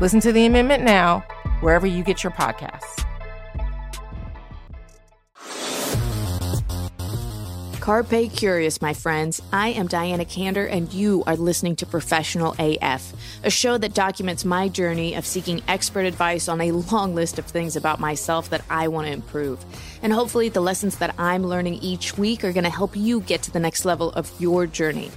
Listen to the amendment now, wherever you get your podcasts. Carpe Curious, my friends. I am Diana Kander, and you are listening to Professional AF, a show that documents my journey of seeking expert advice on a long list of things about myself that I want to improve. And hopefully, the lessons that I'm learning each week are going to help you get to the next level of your journey.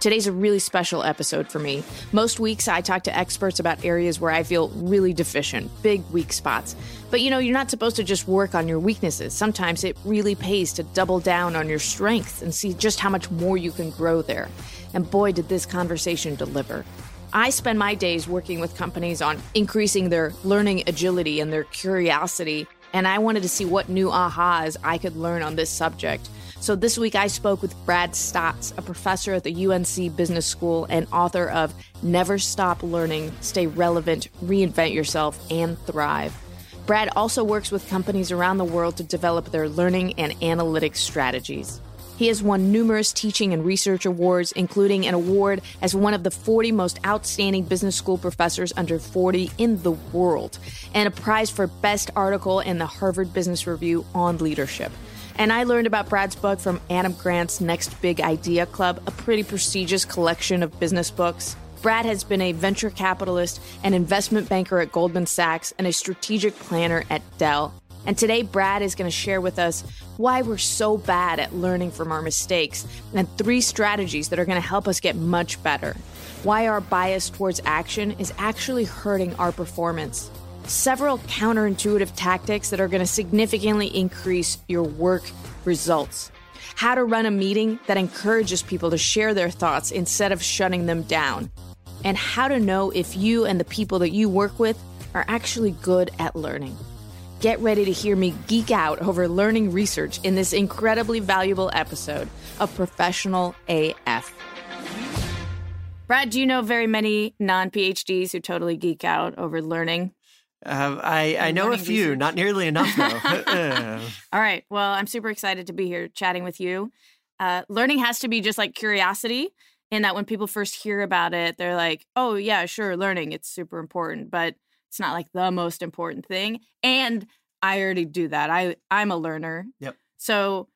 Today's a really special episode for me. Most weeks, I talk to experts about areas where I feel really deficient, big weak spots. But you know, you're not supposed to just work on your weaknesses. Sometimes it really pays to double down on your strengths and see just how much more you can grow there. And boy, did this conversation deliver. I spend my days working with companies on increasing their learning agility and their curiosity, and I wanted to see what new ahas I could learn on this subject. So this week I spoke with Brad Staats, a professor at the UNC Business School and author of Never Stop Learning, Stay Relevant, Reinvent Yourself, and Thrive. Brad also works with companies around the world to develop their learning and analytics strategies. He has won numerous teaching and research awards, including an award as one of the 40 most outstanding business school professors under 40 in the world, and a prize for Best Article in the Harvard Business Review on leadership. And I learned about Brad's book from Adam Grant's Next Big Idea Club, a pretty prestigious collection of business books. Brad has been a venture capitalist, an investment banker at Goldman Sachs, and a strategic planner at Dell. And today, Brad is going to share with us why we're so bad at learning from our mistakes and three strategies that are going to help us get much better. Why our bias towards action is actually hurting our performance several counterintuitive tactics that are going to significantly increase your work results. How to run a meeting that encourages people to share their thoughts instead of shutting them down. And how to know if you and the people that you work with are actually good at learning. Get ready to hear me geek out over learning research in this incredibly valuable episode of Professional AF. Brad, do you know very many non PhDs who totally geek out over learning? Uh, I I know a few, research. not nearly enough though. All right. Well, I'm super excited to be here chatting with you. Uh, learning has to be just like curiosity, in that when people first hear about it, they're like, "Oh yeah, sure, learning, it's super important," but it's not like the most important thing. And I already do that. I I'm a learner. Yep. So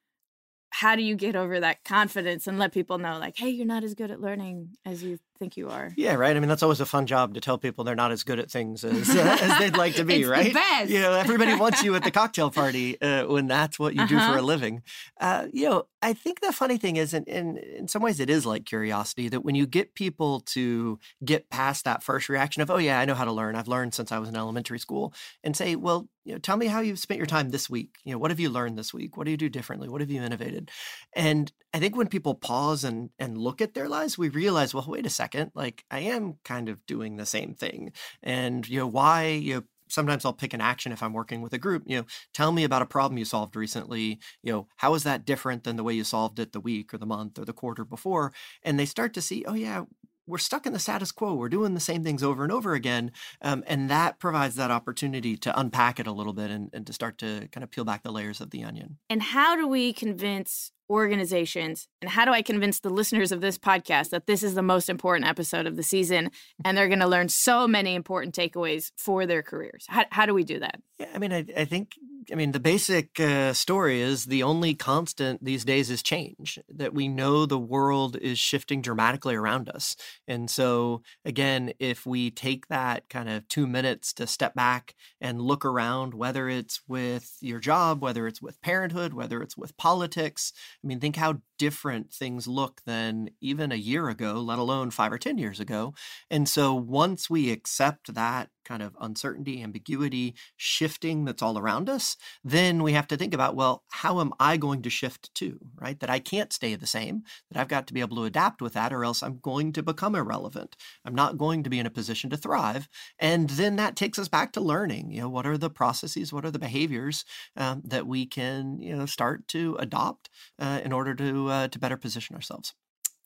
how do you get over that confidence and let people know like hey you're not as good at learning as you think you are yeah right i mean that's always a fun job to tell people they're not as good at things as, uh, as they'd like to be it's right best. you know everybody wants you at the cocktail party uh, when that's what you uh-huh. do for a uh-huh. living uh, you know i think the funny thing is in, in in some ways it is like curiosity that when you get people to get past that first reaction of oh yeah i know how to learn i've learned since i was in elementary school and say well you know, tell me how you've spent your time this week. You know, what have you learned this week? What do you do differently? What have you innovated? And I think when people pause and and look at their lives, we realize, well, wait a second, like I am kind of doing the same thing. And you know, why you know, sometimes I'll pick an action if I'm working with a group. You know, tell me about a problem you solved recently. You know, how is that different than the way you solved it the week or the month or the quarter before? And they start to see, oh yeah, we're stuck in the status quo. We're doing the same things over and over again. Um, and that provides that opportunity to unpack it a little bit and, and to start to kind of peel back the layers of the onion. And how do we convince organizations and how do I convince the listeners of this podcast that this is the most important episode of the season and they're going to learn so many important takeaways for their careers? How, how do we do that? Yeah, I mean, I, I think I mean, the basic uh, story is the only constant these days is change, that we know the world is shifting dramatically around us. And so, again, if we take that kind of two minutes to step back and look around, whether it's with your job, whether it's with parenthood, whether it's with politics, I mean, think how different things look than even a year ago, let alone five or 10 years ago. And so, once we accept that kind of uncertainty, ambiguity, shifting that's all around us, then we have to think about, well, how am I going to shift too, right? That I can't stay the same, that I've got to be able to adapt with that, or else I'm going to become irrelevant. I'm not going to be in a position to thrive. And then that takes us back to learning, you know, what are the processes, what are the behaviors um, that we can, you know, start to adopt uh, in order to, uh, to better position ourselves.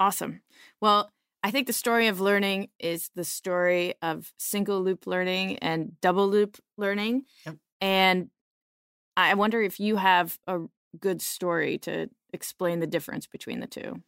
Awesome. Well, I think the story of learning is the story of single loop learning and double loop learning. Yep. And I wonder if you have a good story to explain the difference between the two.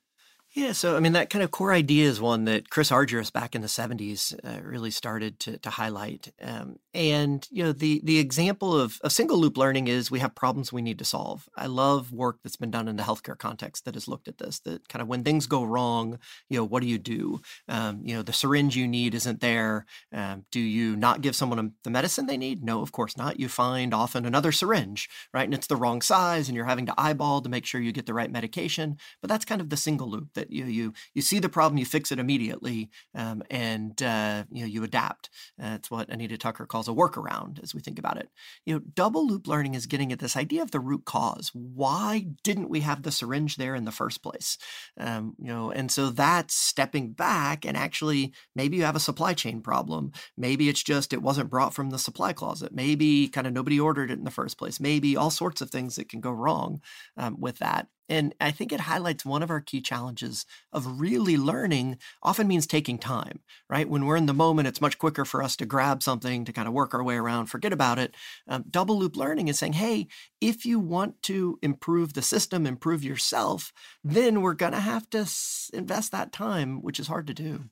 Yeah, so I mean that kind of core idea is one that Chris Argyris back in the '70s uh, really started to, to highlight. Um, and you know the the example of a single loop learning is we have problems we need to solve. I love work that's been done in the healthcare context that has looked at this. That kind of when things go wrong, you know, what do you do? Um, you know, the syringe you need isn't there. Um, do you not give someone the medicine they need? No, of course not. You find often another syringe, right, and it's the wrong size, and you're having to eyeball to make sure you get the right medication. But that's kind of the single loop that you you you see the problem, you fix it immediately, um, and uh, you know you adapt. That's what Anita Tucker calls a workaround, as we think about it. You know, double loop learning is getting at this idea of the root cause. Why didn't we have the syringe there in the first place? Um, you know, and so that's stepping back and actually maybe you have a supply chain problem. Maybe it's just it wasn't brought from the supply closet. Maybe kind of nobody ordered it in the first place. Maybe all sorts of things that can go wrong um, with that. And I think it highlights one of our key challenges of really learning often means taking time, right? When we're in the moment, it's much quicker for us to grab something to kind of work our way around, forget about it. Um, double loop learning is saying, hey, if you want to improve the system, improve yourself, then we're going to have to invest that time, which is hard to do.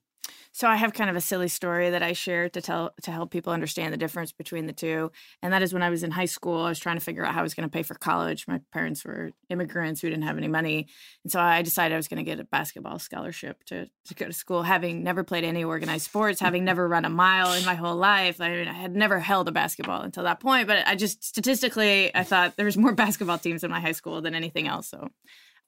So I have kind of a silly story that I share to tell to help people understand the difference between the two. And that is when I was in high school, I was trying to figure out how I was going to pay for college. My parents were immigrants who didn't have any money. And so I decided I was going to get a basketball scholarship to, to go to school, having never played any organized sports, having never run a mile in my whole life. I, mean, I had never held a basketball until that point, but I just statistically, I thought there was more basketball teams in my high school than anything else. So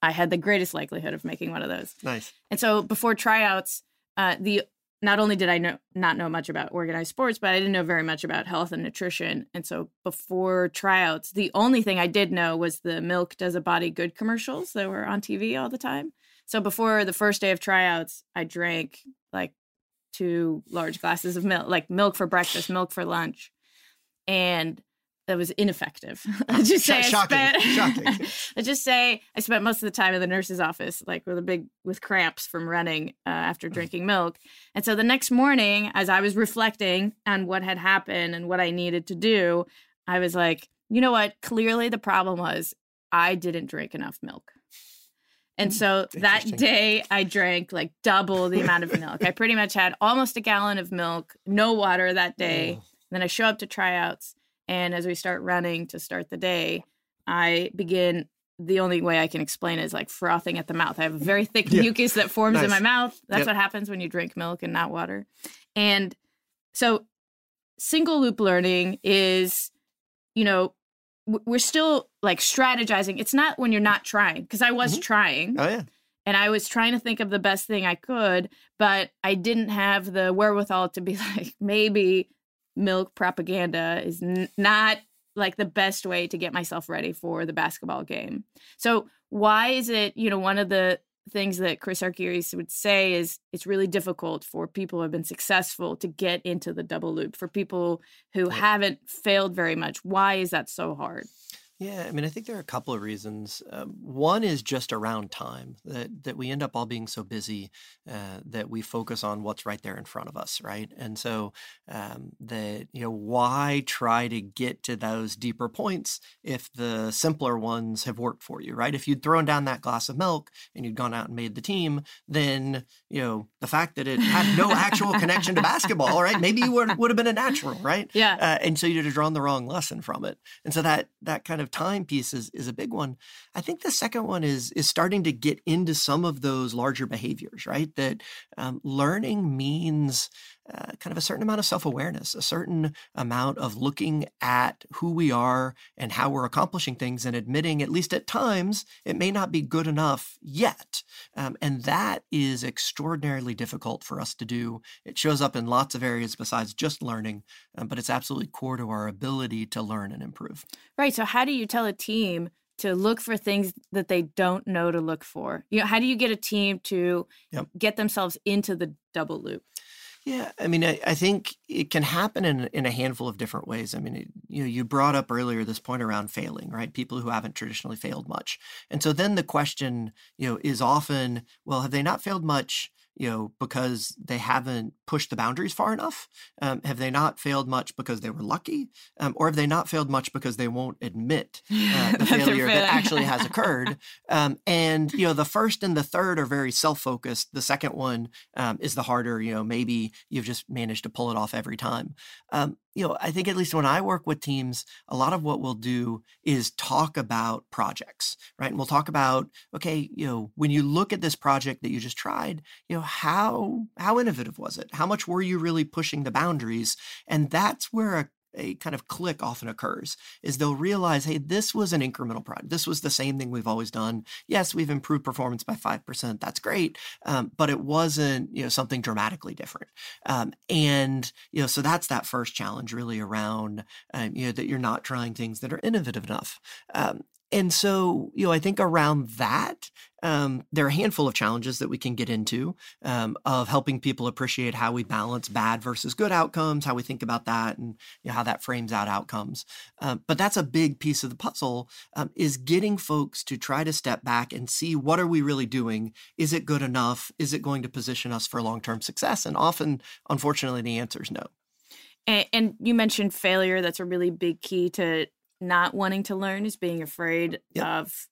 I had the greatest likelihood of making one of those. Nice. And so before tryouts, uh, the not only did I know not know much about organized sports, but I didn't know very much about health and nutrition. And so before tryouts, the only thing I did know was the milk does a body good commercials that were on TV all the time. So before the first day of tryouts, I drank like two large glasses of milk, like milk for breakfast, milk for lunch. And that was ineffective. I just say shocking, I spent, shocking. I just say I spent most of the time in the nurse's office, like with a big with cramps from running uh, after drinking milk. And so the next morning, as I was reflecting on what had happened and what I needed to do, I was like, you know what? Clearly, the problem was I didn't drink enough milk. And so that day I drank like double the amount of milk. I pretty much had almost a gallon of milk, no water that day. Oh. Then I show up to tryouts and as we start running to start the day, I begin the only way I can explain is like frothing at the mouth. I have a very thick yeah. mucus that forms nice. in my mouth. That's yep. what happens when you drink milk and not water. And so single loop learning is, you know, we're still like strategizing. It's not when you're not trying, because I was mm-hmm. trying. Oh, yeah. And I was trying to think of the best thing I could, but I didn't have the wherewithal to be like, maybe milk propaganda is n- not like the best way to get myself ready for the basketball game. So why is it, you know, one of the things that Chris Argyris would say is it's really difficult for people who have been successful to get into the double loop. For people who haven't failed very much, why is that so hard? Yeah, I mean, I think there are a couple of reasons. Um, one is just around time that that we end up all being so busy uh, that we focus on what's right there in front of us, right? And so um, that you know, why try to get to those deeper points if the simpler ones have worked for you, right? If you'd thrown down that glass of milk and you'd gone out and made the team, then you know the fact that it had no actual connection to basketball, right? Maybe you would would have been a natural, right? Yeah. Uh, and so you'd have drawn the wrong lesson from it, and so that that kind of time piece is, is a big one. I think the second one is is starting to get into some of those larger behaviors, right? That um, learning means uh, kind of a certain amount of self awareness, a certain amount of looking at who we are and how we're accomplishing things and admitting, at least at times, it may not be good enough yet. Um, and that is extraordinarily difficult for us to do. It shows up in lots of areas besides just learning, um, but it's absolutely core to our ability to learn and improve. Right. So, how do you tell a team? to look for things that they don't know to look for. You know, how do you get a team to yep. get themselves into the double loop? Yeah, I mean, I, I, think it can happen in in a handful of different ways. I mean, it, you know, you brought up earlier this point around failing, right? People who haven't traditionally failed much, and so then the question, you know, is often, well, have they not failed much? You know, because they haven't pushed the boundaries far enough? Um, have they not failed much because they were lucky? Um, or have they not failed much because they won't admit uh, the failure that actually has occurred? Um, and, you know, the first and the third are very self focused. The second one um, is the harder, you know, maybe you've just managed to pull it off every time. You know, I think at least when I work with teams, a lot of what we'll do is talk about projects, right? And we'll talk about, okay, you know, when you look at this project that you just tried, you know, how how innovative was it? How much were you really pushing the boundaries? And that's where a a kind of click often occurs is they'll realize, hey, this was an incremental product. This was the same thing we've always done. Yes, we've improved performance by 5%. That's great. Um, but it wasn't, you know, something dramatically different. Um, and, you know, so that's that first challenge really around, um, you know, that you're not trying things that are innovative enough. And so, you know, I think around that, um, there are a handful of challenges that we can get into um, of helping people appreciate how we balance bad versus good outcomes, how we think about that, and you know, how that frames out outcomes. Um, but that's a big piece of the puzzle um, is getting folks to try to step back and see what are we really doing? Is it good enough? Is it going to position us for long-term success? And often, unfortunately, the answer is no. And, and you mentioned failure. That's a really big key to not wanting to learn is being afraid yep. of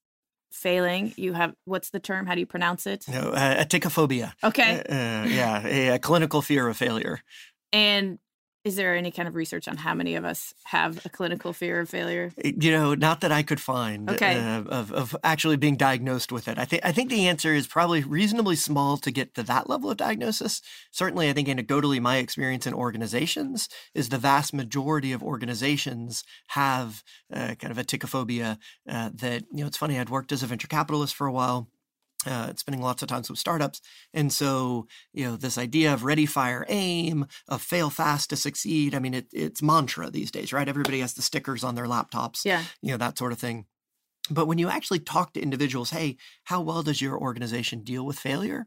failing. You have what's the term? How do you pronounce it? No, uh, atychiphobia. Okay. Uh, uh, yeah, a, a, clinical fear of failure. And is there any kind of research on how many of us have a clinical fear of failure? Eh, you know, not that I could find. Okay. Uh, of, of actually being diagnosed with it. I think I think the answer is probably reasonably small to get to that level of diagnosis. Certainly, I think anecdotally, my experience in organizations is the vast majority of organizations have uh, kind of a ticophobia. Uh, that you know, it's funny. I'd worked as a venture capitalist for a while uh, spending lots of times with startups. And so, you know, this idea of ready, fire, aim, of fail fast to succeed. I mean, it, it's mantra these days, right? Everybody has the stickers on their laptops, yeah. you know, that sort of thing. But when you actually talk to individuals, hey, how well does your organization deal with failure?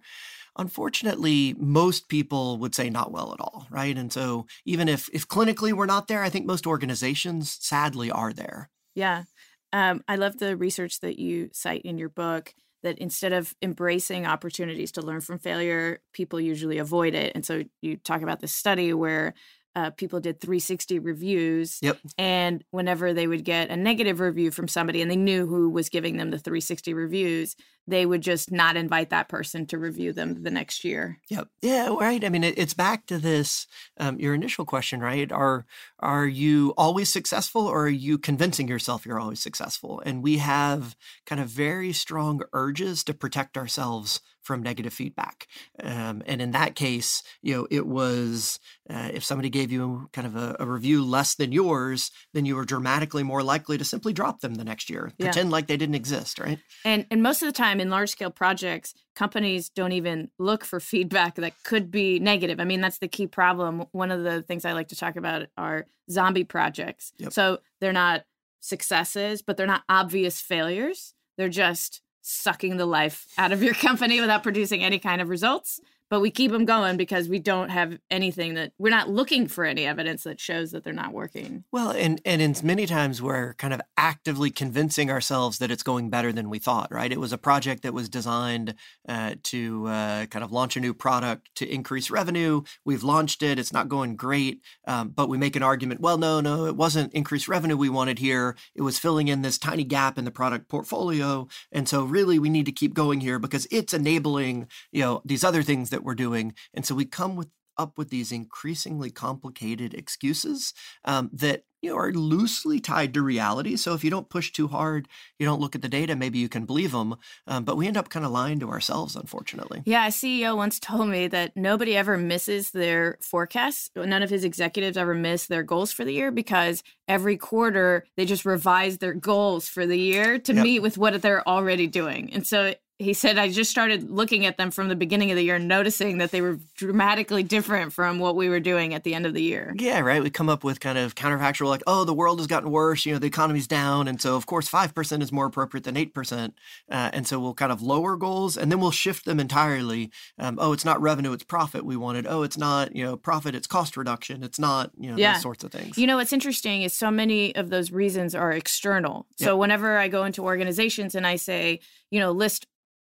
Unfortunately, most people would say not well at all, right? And so even if if clinically we're not there, I think most organizations sadly are there. Yeah. Um, I love the research that you cite in your book that instead of embracing opportunities to learn from failure, people usually avoid it. And so you talk about this study where uh, people did 360 reviews. Yep. And whenever they would get a negative review from somebody and they knew who was giving them the 360 reviews, they would just not invite that person to review them the next year. Yep. Yeah. Right. I mean, it, it's back to this um, your initial question, right? Are are you always successful, or are you convincing yourself you're always successful? And we have kind of very strong urges to protect ourselves from negative feedback. Um, and in that case, you know, it was uh, if somebody gave you kind of a, a, review less than yours, then you were dramatically more likely to simply drop them the next year, yeah. pretend like they didn't exist, right? And and most of the time in large scale projects, companies don't even look for feedback that could be negative. I mean, that's the key problem. One of the things I like to talk about are zombie projects. Yep. So they're not successes, but they're not obvious failures. They're just sucking the life out of your company without producing any kind of results but we keep them going because we don't have anything that we're not looking for any evidence that shows that they're not working. Well, and and in many times we're kind of actively convincing ourselves that it's going better than we thought. Right? It was a project that was designed uh, to uh, kind of launch a new product to increase revenue. We've launched it. It's not going great, um, but we make an argument. Well, no, no, it wasn't increased revenue we wanted here. It was filling in this tiny gap in the product portfolio, and so really we need to keep going here because it's enabling you know these other things that we're doing. And so we come with up with these increasingly complicated excuses um, that you know, are loosely tied to reality. So if you don't push too hard, you don't look at the data, maybe you can believe them. Um, but we end up kind of lying to ourselves, unfortunately. Yeah, a CEO once told me that nobody ever misses their forecasts. None of his executives ever miss their goals for the year because every quarter they just revise their goals for the year to yep. meet with what they're already doing. And so he said I just started looking at them from the beginning of the year, noticing that they were dramatically different from what we were doing at the end of the year. Yeah, right. We come up with kind of counterfactual, like, oh, the world has gotten worse. You know, the economy's down, and so of course five percent is more appropriate than eight percent, uh, and so we'll kind of lower goals, and then we'll shift them entirely. Um, oh, it's not revenue, it's profit we wanted. Oh, it's not you know profit, it's cost reduction. It's not you know yeah. those sorts of things. You know, what's interesting is so many of those reasons are external. So whenever I go into organizations and I say, you know, list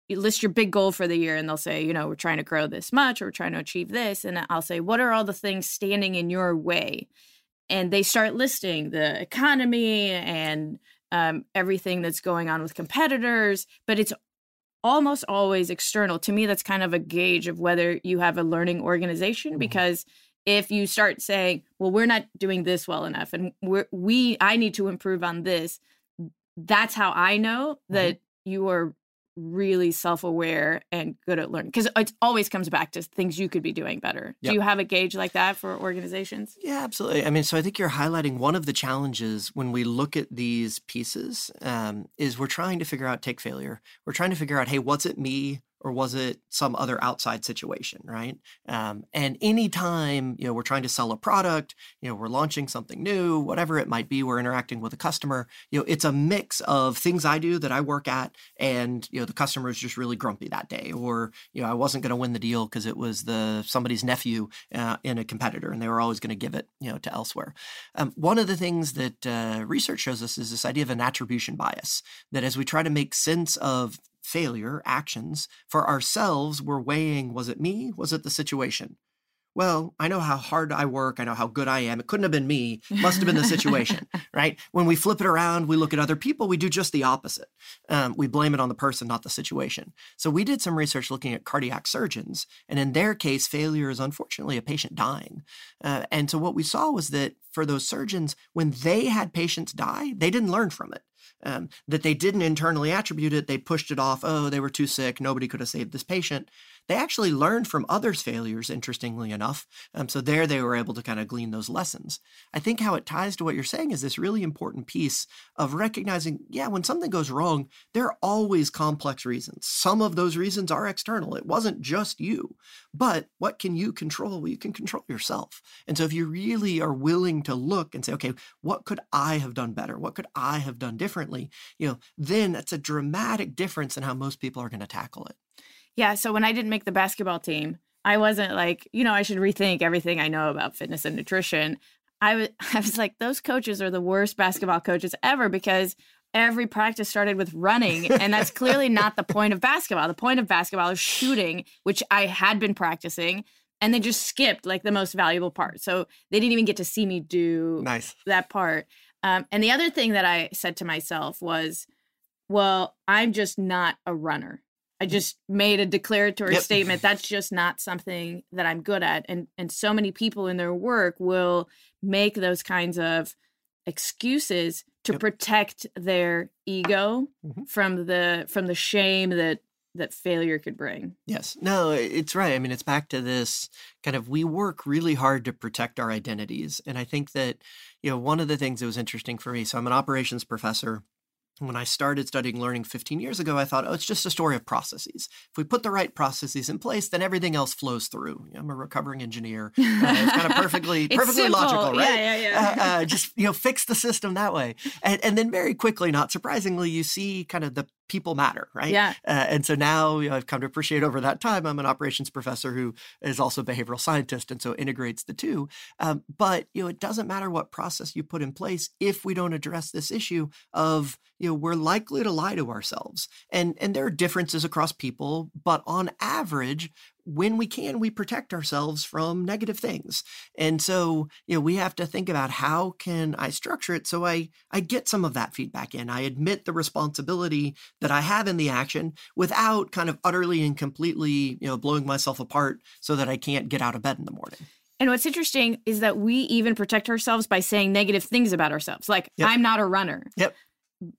you list your big goal for the year and they'll say, you know, we're trying to grow this much or we're trying to achieve this. And I'll say, what are all the things standing in your way? And they start listing the economy and um, everything that's going on with competitors, but it's almost always external. To me, that's kind of a gauge of whether you have a learning organization mm-hmm. because if you start saying, well, we're not doing this well enough and we're, we, I need to improve on this, that's how I know mm-hmm. that you are really self-aware and good at learning because it always comes back to things you could be doing better. Yep. do you have a gauge like that for organizations? Yeah absolutely. I mean so i think you're highlighting one of the challenges when we look at these pieces um, is we're trying to figure out take failure. We're trying to figure out hey what's it me or was it some other outside situation right? Um, and anytime you know we're trying to sell a product you know we're launching something new whatever it might be we're interacting with a customer you know it's a mix of things i do that i work at and you know the customer is just really grumpy that day or you know i wasn't going to win the deal because it was the somebody's nephew uh, in a competitor and they were always going to give it you know to elsewhere. Um, one of the things that uh, research shows us is this idea of an attribution bias that as we try to make sense of failure, actions, for ourselves, we're weighing was it me? Was it the situation? Well, I know how hard I work. I know how good I am. It couldn't have been me. Must have been the situation, right? When we flip it around, we look at other people, we do just the opposite. Um, we blame it on the person, not the situation. So we did some research looking at cardiac surgeons. And in their case, failure is unfortunately a patient dying. Uh, and so what we saw was that for those surgeons, when they had patients die, they didn't learn from it um, that they didn't internally attribute it. They pushed it off. Oh, they were too sick. Nobody could have saved this patient. They actually learned from others' failures, interestingly enough. Um, so there they were able to kind of glean those lessons. I think how it ties to what you're saying is this really important piece of recognizing, yeah, when something goes wrong, there are always complex reasons. Some of those reasons are external. It wasn't just you. But what can you control? Well, you can control yourself. And so if you really are willing to look and say, okay, what could I have done better? What could I have done differently? You know, then that's a dramatic difference in how most people are going to tackle it. Yeah. So when I didn't make the basketball team, I wasn't like, you know, I should rethink everything I know about fitness and nutrition. I was, I was like, those coaches are the worst basketball coaches ever because every practice started with running. And that's clearly not the point of basketball. The point of basketball is shooting, which I had been practicing. And they just skipped like the most valuable part. So they didn't even get to see me do nice. that part. Um, and the other thing that I said to myself was, well, I'm just not a runner. I just made a declaratory yep. statement. That's just not something that I'm good at. And and so many people in their work will make those kinds of excuses to yep. protect their ego mm-hmm. from the from the shame that that failure could bring. Yes. No, it's right. I mean, it's back to this kind of we work really hard to protect our identities. And I think that, you know, one of the things that was interesting for me, so I'm an operations professor when I started studying learning 15 years ago, I thought, oh, it's just a story of processes. If we put the right processes in place, then everything else flows through. I'm a recovering engineer. Uh, it's kind of perfectly, perfectly simple. logical, right? Yeah, yeah, yeah. Uh, uh, just you know, fix the system that way, and, and then very quickly, not surprisingly, you see kind of the people matter, right? Yeah. Uh, and so now you know, I've come to appreciate over that time. I'm an operations professor who is also a behavioral scientist, and so integrates the two. Um, but you know, it doesn't matter what process you put in place if we don't address this issue of you know we're likely to lie to ourselves, and and there are differences across people, but on average, when we can, we protect ourselves from negative things. And so, you know, we have to think about how can I structure it so I I get some of that feedback in. I admit the responsibility that I have in the action without kind of utterly and completely, you know, blowing myself apart so that I can't get out of bed in the morning. And what's interesting is that we even protect ourselves by saying negative things about ourselves. Like, yep. I'm not a runner. Yep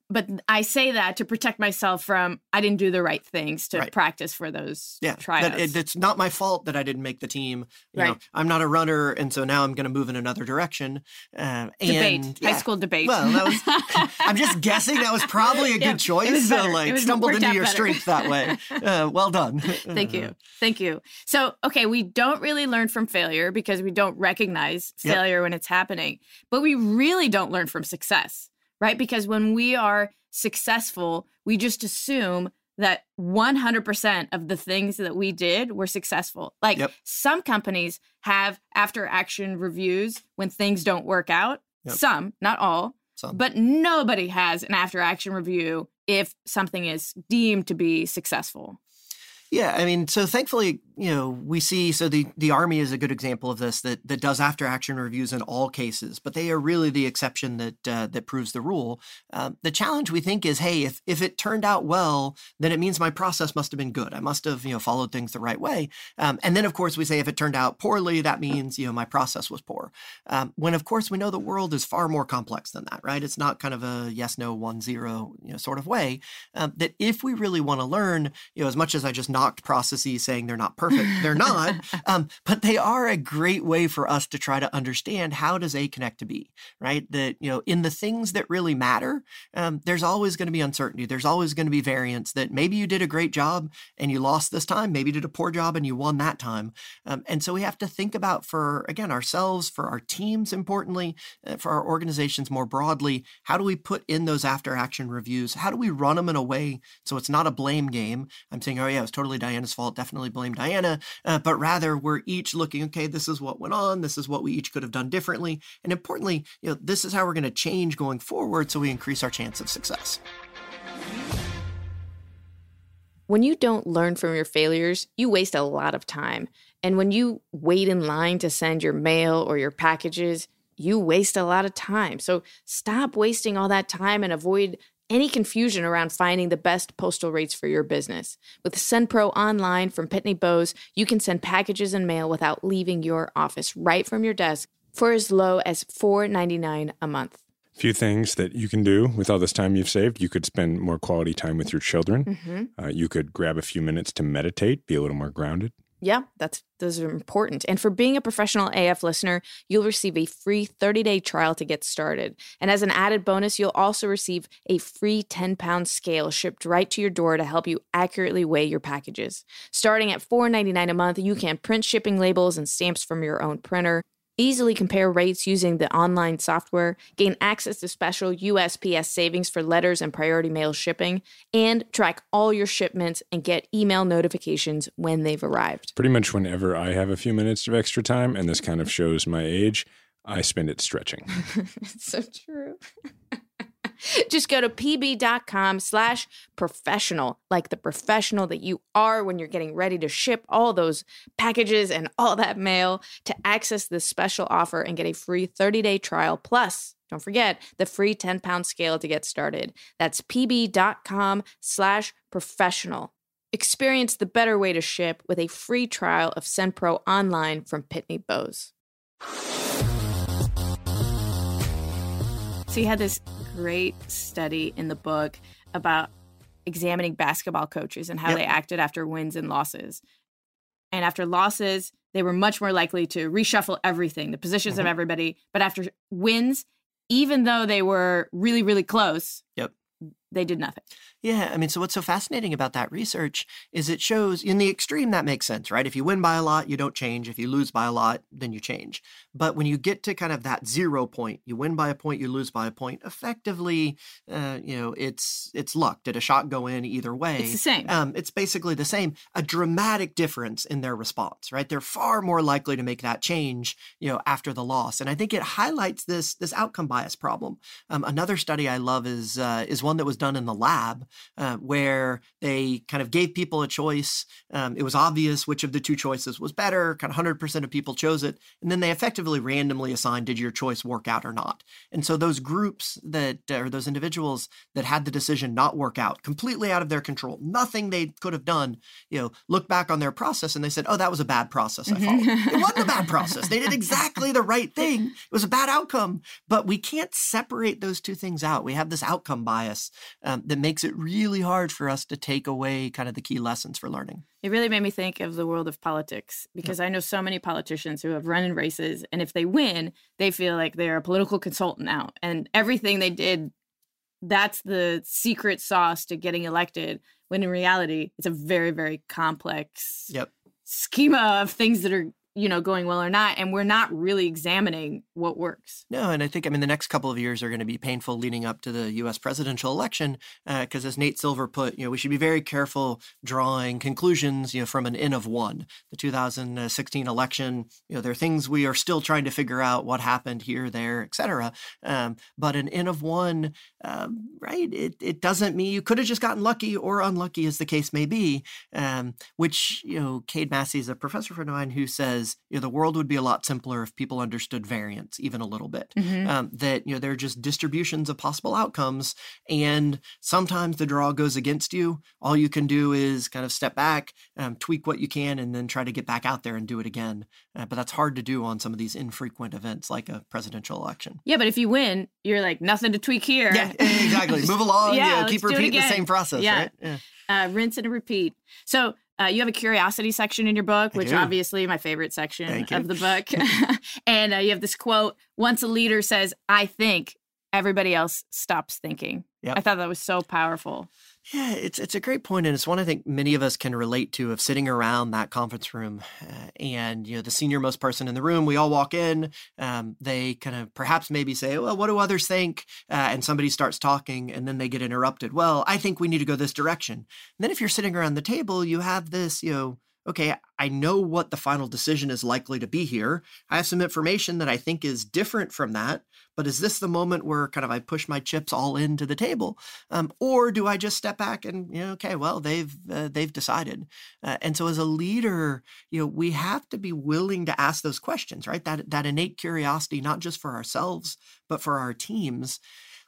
but I say that to protect myself from I didn't do the right things to right. practice for those yeah, tryouts. That, it's not my fault that I didn't make the team. You right. know, I'm not a runner, and so now I'm going to move in another direction. Uh, debate, and, yeah. high school debate. Well, was, I'm just guessing that was probably a yeah, good choice. So like stumbled into your better. strength that way. Uh, well done. Thank you, thank you. So okay, we don't really learn from failure because we don't recognize failure yep. when it's happening, but we really don't learn from success right? Because when we are successful, we just assume that 100% of the things that we did were successful. Like yep. some companies have after action reviews when things don't work out. Yep. Some, not all. Some. But nobody has an after action review if something is deemed to be successful. Yeah, I mean, so thankfully, you know, we see so the the army is a good example of this that that does after action reviews in all cases, but they are really the exception that uh, that proves the rule. Um, the challenge we think is, hey, if if it turned out well, then it means my process must have been good. I must have you know followed things the right way. Um, and then of course we say if it turned out poorly, that means you know my process was poor. Um, when of course we know the world is far more complex than that, right? It's not kind of a yes no one zero you know sort of way. Um, that if we really want to learn, you know, as much as I just processes saying they're not perfect. They're not, um, but they are a great way for us to try to understand how does A connect to B, right? That, you know, in the things that really matter, um, there's always going to be uncertainty. There's always going to be variance that maybe you did a great job and you lost this time. Maybe you did a poor job and you won that time. Um, and so we have to think about for, again, ourselves, for our teams, importantly, uh, for our organizations more broadly, how do we put in those after action reviews? How do we run them in a way so it's not a blame game? I'm saying, oh, yeah, it was totally Diana Diana's fault. Definitely blame Diana. Uh, but rather, we're each looking, okay, this is what went on. This is what we each could have done differently. And importantly, you know, this is how we're going to change going forward so we increase our chance of success. When you don't learn from your failures, you waste a lot of time. And when you wait in line to send your mail or your packages, you waste a lot of time. So stop wasting all that time and avoid any confusion around finding the best postal rates for your business. With SendPro Online from Pitney Bowes, you can send packages and mail without leaving your office right from your desk for as low as $4.99 a month. Few things that you can do with all this time you've saved. You could spend more quality time with your children. Mm-hmm. Uh, you could grab a few minutes to meditate, be a little more grounded. Yeah, that's those are important. And for being a professional AF listener, you'll receive a free 30-day trial to get started. And as an added bonus, you'll also receive a free 10-pound scale shipped right to your door to help you accurately weigh your packages. Starting at $4.99 a month, you can print shipping labels and stamps from your own printer easily compare rates using the online software, gain access to special USPS savings for letters and priority mail shipping, and track all your shipments and get email notifications when they've arrived. Pretty much whenever I have a few minutes of extra time, and this kind of shows my age, I spend it stretching. it's so true. Just go to pb.com slash professional, like the professional that you are when you're getting ready to ship all those packages and all that mail to access this special offer and get a free 30 day trial. Plus, don't forget the free 10 pound scale to get started. That's pb.com slash professional. Experience the better way to ship with a free trial of SendPro online from Pitney Bowes. So you had this great study in the book about examining basketball coaches and how yep. they acted after wins and losses. And after losses, they were much more likely to reshuffle everything, the positions mm-hmm. of everybody. But after wins, even though they were really, really close, yep. They did nothing. Yeah, I mean, so what's so fascinating about that research is it shows in the extreme that makes sense, right? If you win by a lot, you don't change. If you lose by a lot, then you change. But when you get to kind of that zero point, you win by a point, you lose by a point. Effectively, uh, you know, it's it's luck. Did a shot go in either way? It's the same. Um, it's basically the same. A dramatic difference in their response, right? They're far more likely to make that change, you know, after the loss. And I think it highlights this this outcome bias problem. Um, another study I love is uh, is one that was done done in the lab uh, where they kind of gave people a choice. Um, it was obvious which of the two choices was better. Kind of 100% of people chose it. And then they effectively randomly assigned did your choice work out or not. And so those groups that, uh, or those individuals that had the decision not work out, completely out of their control, nothing they could have done, you know, look back on their process and they said, oh, that was a bad process I followed. it wasn't a bad process. They did exactly the right thing. It was a bad outcome. But we can't separate those two things out. We have this outcome bias um, that makes it really hard for us to take away kind of the key lessons for learning. It really made me think of the world of politics because yep. I know so many politicians who have run in races, and if they win, they feel like they're a political consultant now, and everything they did that's the secret sauce to getting elected when in reality it's a very very complex yep. schema of things that are you know going well or not and we're not really examining what works. No and i think i mean the next couple of years are going to be painful leading up to the us presidential election because uh, as nate silver put you know we should be very careful drawing conclusions you know from an n of one. The 2016 election you know there are things we are still trying to figure out what happened here there etc um, but an n of one um, right it, it doesn't mean you could have just gotten lucky or unlucky as the case may be um, which you know cade massey is a professor friend of mine who says you know the world would be a lot simpler if people understood variance even a little bit. Mm-hmm. Um, that you know there are just distributions of possible outcomes, and sometimes the draw goes against you. All you can do is kind of step back, um, tweak what you can, and then try to get back out there and do it again. Uh, but that's hard to do on some of these infrequent events like a presidential election. Yeah, but if you win, you're like nothing to tweak here. Yeah, exactly. Move along. yeah, keep repeating the same process. Yeah. Right? yeah. Uh, rinse and repeat. So uh, you have a curiosity section in your book, which obviously my favorite section of the book. and uh, you have this quote: "Once a leader says, I think,' everybody else stops thinking." Yep. I thought that was so powerful. Yeah, it's it's a great point, and it's one I think many of us can relate to of sitting around that conference room, uh, and you know the senior most person in the room. We all walk in. Um, they kind of perhaps maybe say, "Well, what do others think?" Uh, and somebody starts talking, and then they get interrupted. Well, I think we need to go this direction. And then if you're sitting around the table, you have this, you know, okay, I know what the final decision is likely to be here. I have some information that I think is different from that, but is this the moment where kind of I push my chips all into the table, um, or do I just step back and you know, okay, well they've uh, they've decided, uh, and so as a leader, you know, we have to be willing to ask those questions, right? That that innate curiosity, not just for ourselves, but for our teams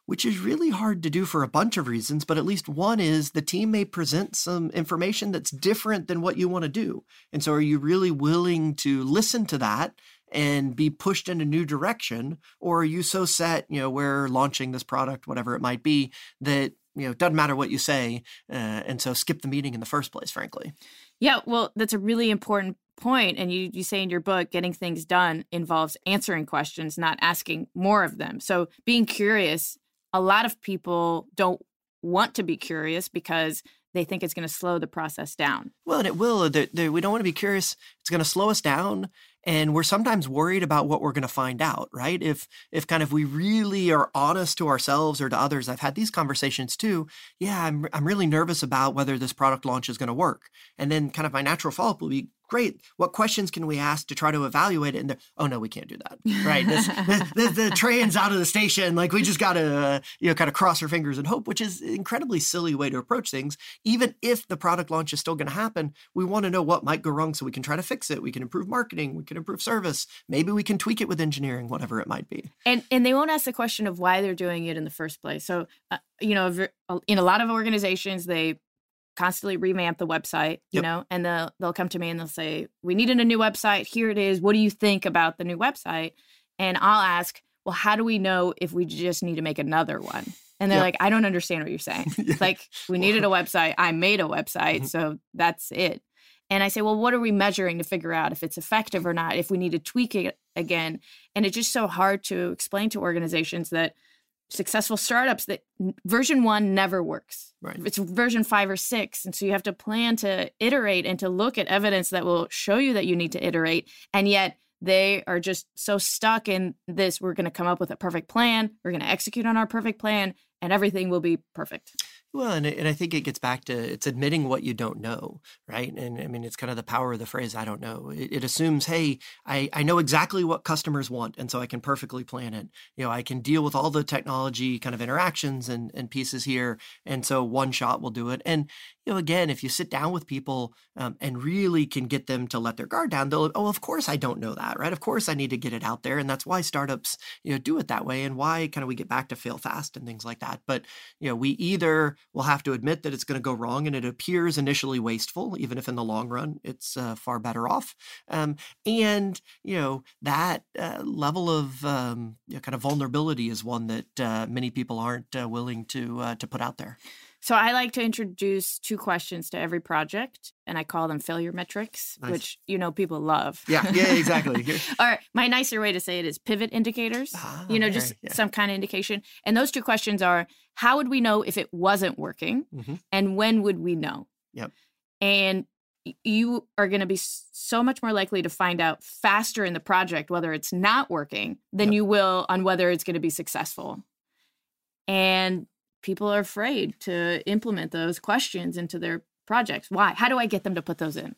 which is really hard to do for a bunch of reasons, but at least one is the team may present some information that's different than what you want to do. And so are you really willing to listen to that and be pushed in a new direction? Or are you so set, you know, we're launching this product, whatever it might be, that, you know, doesn't matter what you say. Uh, and so skip the meeting in the first place, frankly. Yeah, well, that's a really important point and you you say in your book getting things done involves answering questions not asking more of them so being curious a lot of people don't want to be curious because they think it's going to slow the process down. Well, and it will. Uh, they're, they're, we don't want to be curious. It's going to slow us down, and we're sometimes worried about what we're going to find out. Right? If if kind of we really are honest to ourselves or to others, I've had these conversations too. Yeah, I'm I'm really nervous about whether this product launch is going to work, and then kind of my natural follow up will be, great. What questions can we ask to try to evaluate it? And oh no, we can't do that. Right? This, the, the, the, train's out of the station. Like we just got to uh, you know kind of cross our fingers and hope, which is an incredibly silly way to approach things. Even if the product launch is still going to happen, we want to know what might go wrong so we can try to fix it. We can improve marketing. We can improve service. Maybe we can tweak it with engineering, whatever it might be. And and they won't ask the question of why they're doing it in the first place. So uh, you know, in a lot of organizations, they constantly revamp the website, you yep. know, and they'll they'll come to me and they'll say, "We needed a new website. Here it is. What do you think about the new website?" And I'll ask, "Well, how do we know if we just need to make another one?" And they're yep. like, "I don't understand what you're saying. yeah. Like, we needed a website. I made a website, mm-hmm. so that's it." And I say, "Well, what are we measuring to figure out if it's effective or not? If we need to tweak it again?" And it's just so hard to explain to organizations that successful startups that version one never works. Right. It's version five or six. And so you have to plan to iterate and to look at evidence that will show you that you need to iterate. And yet they are just so stuck in this we're going to come up with a perfect plan, we're going to execute on our perfect plan. and everything will be perfect. Well, and, and I think it gets back to it's admitting what you don't know, right? And I mean, it's kind of the power of the phrase, I don't know. It, it, assumes, hey, I, I know exactly what customers want, and so I can perfectly plan it. You know, I can deal with all the technology kind of interactions and, and pieces here. And so one shot will do it. And, you know, again, if you sit down with people um, and really can get them to let their guard down, they'll, oh, of course I don't know that, right? Of course I need to get it out there. And that's why startups, you know, do it that way and why kind of we get back to fail fast and things like that. But, you know, we either will have to admit that it's going to go wrong and it appears initially wasteful, even if in the long run it's uh, far better off. Um, and, you know, that uh, level of um, you know, kind of vulnerability is one that uh, many people aren't uh, willing to, uh, to put out there. So I like to introduce two questions to every project, and I call them failure metrics, nice. which you know people love. Yeah, yeah, exactly. All right, my nicer way to say it is pivot indicators. Ah, you know, okay. just yeah. some kind of indication. And those two questions are: How would we know if it wasn't working, mm-hmm. and when would we know? Yep. And you are going to be so much more likely to find out faster in the project whether it's not working than yep. you will on whether it's going to be successful. And people are afraid to implement those questions into their projects. Why? How do I get them to put those in?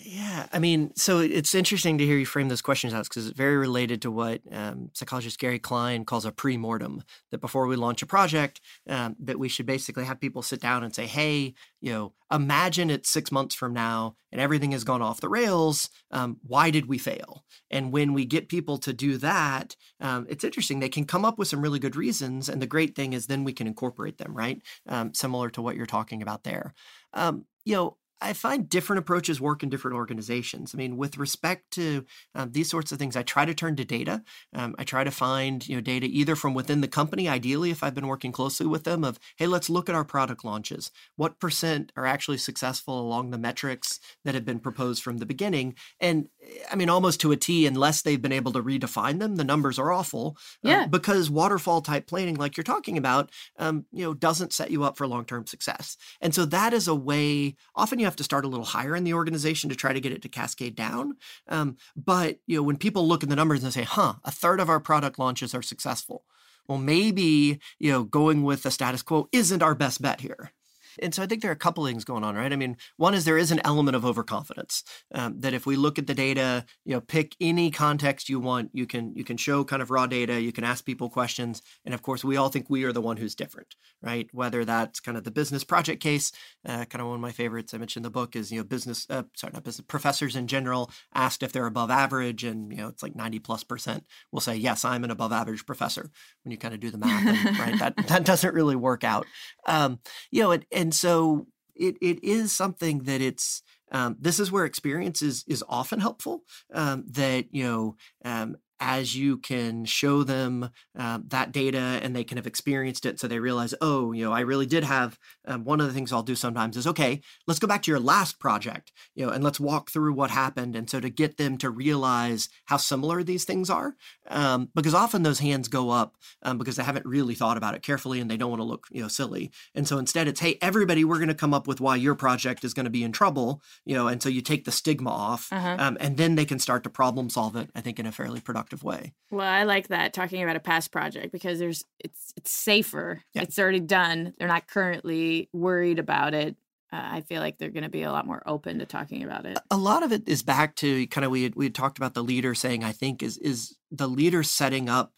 Yeah, I mean, so it's interesting to hear you frame those questions out because it's very related to what um, psychologist Gary Klein calls a pre-mortem. That before we launch a project, um, that we should basically have people sit down and say, "Hey, you know, imagine it's six months from now and everything has gone off the rails. Um, why did we fail?" And when we get people to do that, um, it's interesting. They can come up with some really good reasons, and the great thing is then we can incorporate them, right? Um, similar to what you're talking about there. Um, you know, I find different approaches work in different organizations. I mean, with respect to um, these sorts of things, I try to turn to data. Um, I try to find you know data either from within the company, ideally if I've been working closely with them, of hey, let's look at our product launches. What percent are actually successful along the metrics that have been proposed from the beginning? And I mean, almost to a T, unless they've been able to redefine them, the numbers are awful. Um, yeah. because waterfall type planning, like you're talking about, um, you know, doesn't set you up for long term success. And so that is a way. Often you have to start a little higher in the organization to try to get it to cascade down. Um, but you know, when people look at the numbers and say, "Huh, a third of our product launches are successful," well, maybe you know, going with the status quo isn't our best bet here. And so I think there are a couple things going on, right? I mean, one is there is an element of overconfidence um, that if we look at the data, you know, pick any context you want, you can you can show kind of raw data, you can ask people questions, and of course, we all think we are the one who's different, right? Whether that's kind of the business project case, uh, kind of one of my favorites I mentioned in the book is you know business, uh, sorry, not business professors in general asked if they're above average, and you know it's like ninety plus percent will say yes, I'm an above average professor. When you kind of do the math, and, right, that that doesn't really work out. Um, you know, and, and so it it is something that it's um, this is where experience is is often helpful. Um, that you know um, as you can show them uh, that data and they can have experienced it so they realize oh you know i really did have um, one of the things i'll do sometimes is okay let's go back to your last project you know and let's walk through what happened and so to get them to realize how similar these things are um, because often those hands go up um, because they haven't really thought about it carefully and they don't want to look you know silly and so instead it's hey everybody we're going to come up with why your project is going to be in trouble you know and so you take the stigma off uh-huh. Um, and then they can start to problem solve it i think in a fairly productive productive way. Well, I like that talking about a past project because there's it's it's safer. Yeah. It's already done. They're not currently worried about it. Uh, I feel like they're going to be a lot more open to talking about it. A lot of it is back to kind of we had, we had talked about the leader saying I think is is the leader setting up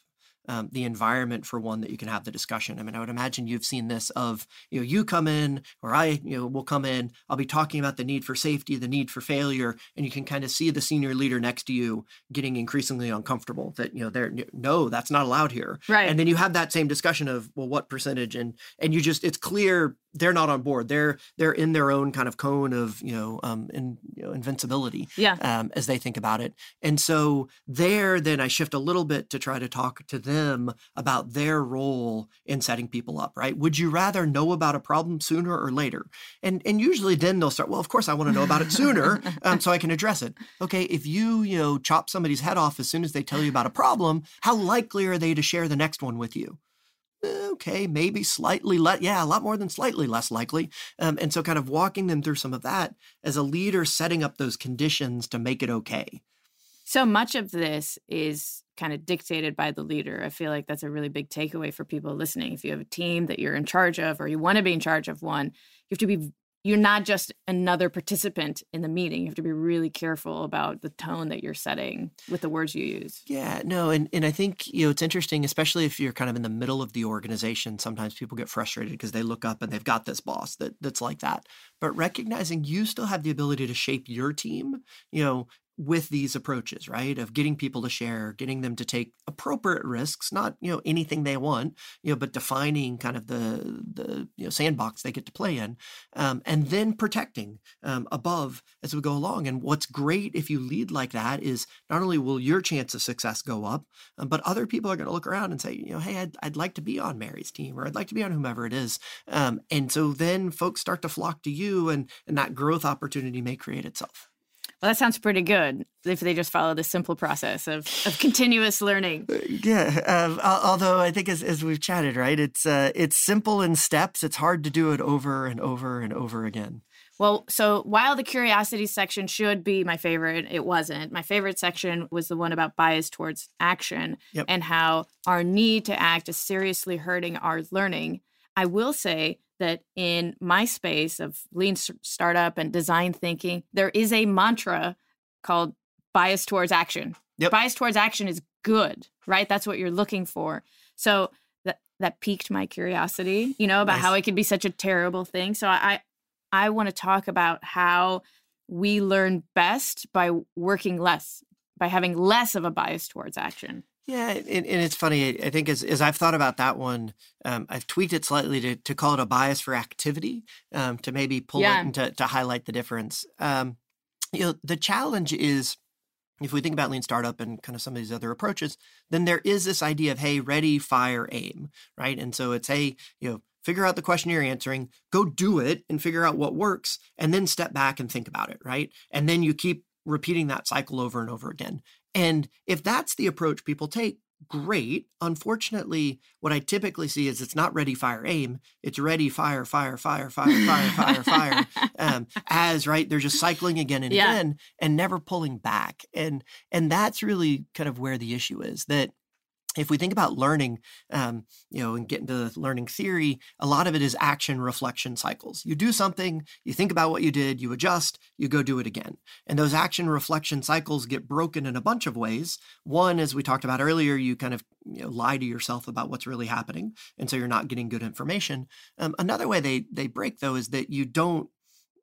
um, the environment for one that you can have the discussion. I mean, I would imagine you've seen this of, you know, you come in or I, you know, will come in, I'll be talking about the need for safety, the need for failure, and you can kind of see the senior leader next to you getting increasingly uncomfortable that, you know, they're, no, that's not allowed here. Right. And then you have that same discussion of, well, what percentage? And, and you just, it's clear they're not on board. They're they're in their own kind of cone of you know um in, you know, invincibility. Yeah. Um, as they think about it, and so there, then I shift a little bit to try to talk to them about their role in setting people up. Right? Would you rather know about a problem sooner or later? And and usually then they'll start. Well, of course I want to know about it sooner, um, so I can address it. Okay, if you you know chop somebody's head off as soon as they tell you about a problem, how likely are they to share the next one with you? Okay, maybe slightly less, yeah, a lot more than slightly less likely. Um, and so, kind of walking them through some of that as a leader, setting up those conditions to make it okay. So much of this is kind of dictated by the leader. I feel like that's a really big takeaway for people listening. If you have a team that you're in charge of or you want to be in charge of one, you have to be you're not just another participant in the meeting. You have to be really careful about the tone that you're setting with the words you use. Yeah, no, and, and I think, you know, it's interesting, especially if you're kind of in the middle of the organization. Sometimes people get frustrated because they look up and they've got this boss that that's like that. But recognizing you still have the ability to shape your team, you know, with these approaches, right? Of getting people to share, getting them to take appropriate risks, not, you know, anything they want, you know, but defining kind of the the you know sandbox they get to play in, um, and then protecting um, above as we go along. And what's great if you lead like that is not only will your chance of success go up, um, but other people are going to look around and say, you know, hey, I'd, I'd like to be on Mary's team, or I'd like to be on whomever it is. Um, and so then folks start to flock to you, and and that growth opportunity may create itself. Well, that sounds pretty good if they just follow the simple process of, of continuous learning. Uh, yeah. Uh, although I think as, as we've chatted, right, it's uh, it's simple in steps. It's hard to do it over and over and over again. Well, so while the curiosity section should be my favorite, it wasn't. My favorite section was the one about bias towards action yep. and how our need to act is seriously hurting our learning. I will say that in my space of lean startup and design thinking, there is a mantra called bias towards action. Yep. Bias towards action is good, right? That's what you're looking for. So that that piqued my curiosity, you know, about nice. how it could be such a terrible thing. So I I want to talk about how we learn best by working less, by having less of a bias towards action. Yeah, and, and, it's funny. I think as, as I've thought about that one, um, I've tweaked it slightly to, to call it a bias for activity, um, to maybe pull yeah. it and to, to highlight the difference. Um, you know, the challenge is if we think about lean startup and kind of some of these other approaches, then there is this idea of hey, ready, fire, aim, right? And so it's hey, you know, figure out the question you're answering, go do it, and figure out what works, and then step back and think about it, right? And then you keep repeating that cycle over and over again. And if that's the approach people take, great. Unfortunately, what I typically see is it's not ready, fire, aim. It's ready, fire, fire, fire, fire, fire, fire, fire. Um, as right, they're just cycling again and yeah. again and never pulling back. And and that's really kind of where the issue is that if we think about learning, um, you know, and get into the learning theory, a lot of it is action reflection cycles. You do something, you think about what you did, you adjust, you go do it again. And those action reflection cycles get broken in a bunch of ways. One, as we talked about earlier, you kind of you know, lie to yourself about what's really happening, and so you're not getting good information. Um, another way they they break though is that you don't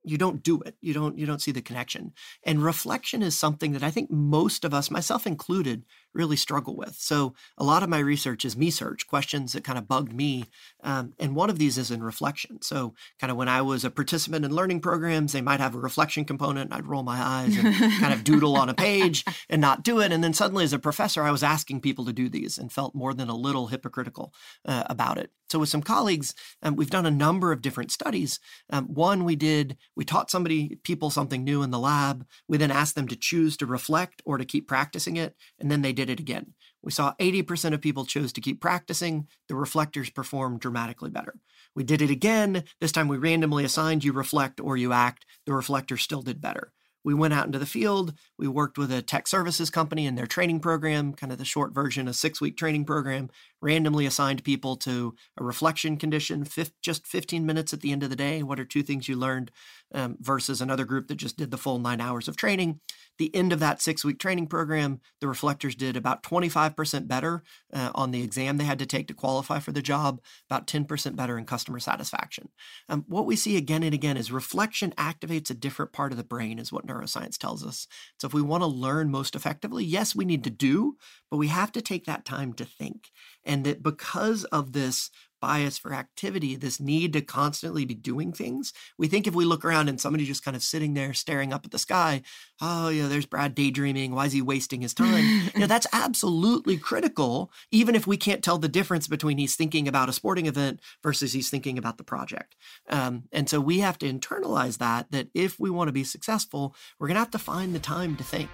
you don't do it you don't you don't see the connection and reflection is something that i think most of us myself included really struggle with. So a lot of my research is me search questions that kind of bugged me um, and one of these is in reflection. So kind of when i was a participant in learning programs they might have a reflection component i'd roll my eyes and kind of doodle on a page and not do it and then suddenly as a professor i was asking people to do these and felt more than a little hypocritical uh, about it. So with some colleagues um, we've done a number of different studies. Um, one we did we taught somebody, people something new in the lab. We then asked them to choose to reflect or to keep practicing it, and then they did it again. We saw 80% of people chose to keep practicing. The reflectors performed dramatically better. We did it again. This time we randomly assigned you reflect or you act. The reflectors still did better. We went out into the field. We worked with a tech services company in their training program, kind of the short version, a six week training program, randomly assigned people to a reflection condition, just 15 minutes at the end of the day. What are two things you learned um, versus another group that just did the full nine hours of training? The end of that six week training program, the reflectors did about 25% better uh, on the exam they had to take to qualify for the job, about 10% better in customer satisfaction. Um, what we see again and again is reflection activates a different part of the brain, is what neuroscience tells us. So if we want to learn most effectively, yes, we need to do, but we have to take that time to think. And that because of this bias for activity, this need to constantly be doing things, we think if we look around and somebody just kind of sitting there staring up at the sky, oh, yeah, there's Brad daydreaming. Why is he wasting his time? you know, that's absolutely critical, even if we can't tell the difference between he's thinking about a sporting event versus he's thinking about the project. Um, and so we have to internalize that, that if we want to be successful, we're going to have to find the time to think.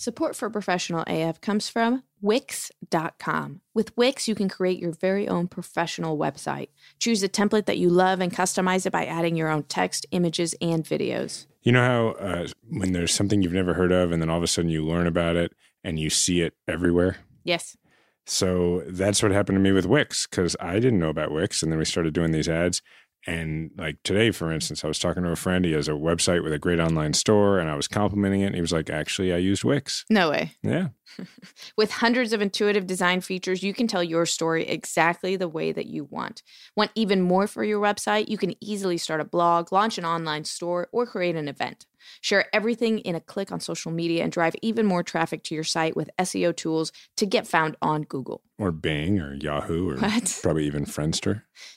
Support for Professional AF comes from Wix.com. With Wix, you can create your very own professional website. Choose a template that you love and customize it by adding your own text, images, and videos. You know how uh, when there's something you've never heard of, and then all of a sudden you learn about it and you see it everywhere? Yes. So that's what happened to me with Wix because I didn't know about Wix. And then we started doing these ads. And like today, for instance, I was talking to a friend. He has a website with a great online store, and I was complimenting it. And he was like, Actually, I used Wix. No way. Yeah. With hundreds of intuitive design features, you can tell your story exactly the way that you want. Want even more for your website? You can easily start a blog, launch an online store, or create an event. Share everything in a click on social media and drive even more traffic to your site with SEO tools to get found on Google. Or Bing or Yahoo or What? probably even Friendster.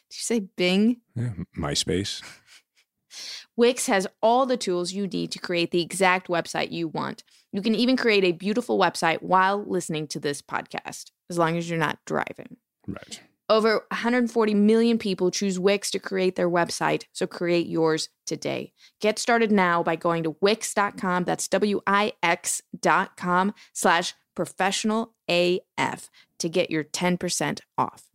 Did you say Bing? Yeah. MySpace. Wix has all the tools you need to create the exact website you want. You can even create a beautiful website while listening to this podcast, as long as you're not driving. Right. Over 140 million people choose Wix to create their website, so create yours today. Get started now by going to wix.com, that's W-I-X dot com slash professional AF to get your 10% off.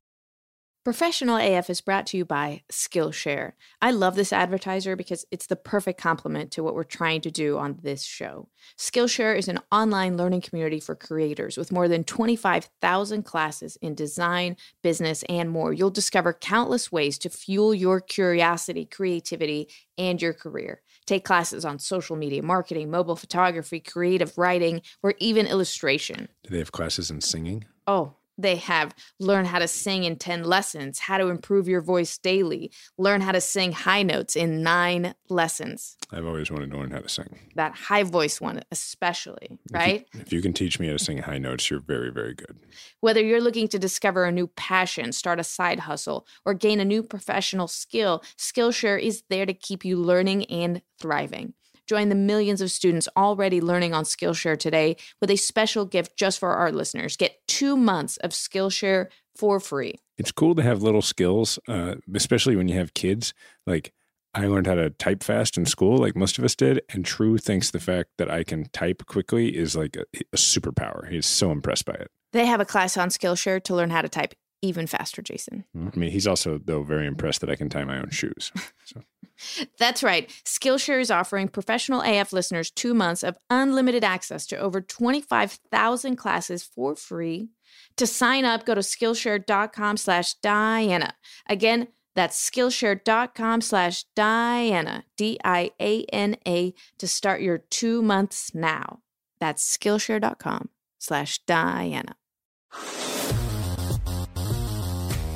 Professional AF is brought to you by Skillshare. I love this advertiser because it's the perfect complement to what we're trying to do on this show. Skillshare is an online learning community for creators with more than 25,000 classes in design, business, and more. You'll discover countless ways to fuel your curiosity, creativity, and your career. Take classes on social media marketing, mobile photography, creative writing, or even illustration. Do they have classes in singing? Oh, they have learn how to sing in 10 lessons, how to improve your voice daily, learn how to sing high notes in nine lessons. I've always wanted to learn how to sing. That high voice one, especially, right? If you, if you can teach me how to sing high notes, you're very, very good. Whether you're looking to discover a new passion, start a side hustle, or gain a new professional skill, Skillshare is there to keep you learning and thriving. Join the millions of students already learning on Skillshare today with a special gift just for our listeners. Get two months of Skillshare for free. It's cool to have little skills, uh, especially when you have kids. Like I learned how to type fast in school, like most of us did. And True thinks the fact that I can type quickly is like a, a superpower. He's so impressed by it. They have a class on Skillshare to learn how to type even faster, Jason. I mean, he's also though very impressed that I can tie my own shoes. So That's right. Skillshare is offering professional AF listeners two months of unlimited access to over 25,000 classes for free. To sign up, go to Skillshare.com slash Diana. Again, that's Skillshare.com slash Diana, D I A N A, to start your two months now. That's Skillshare.com slash Diana.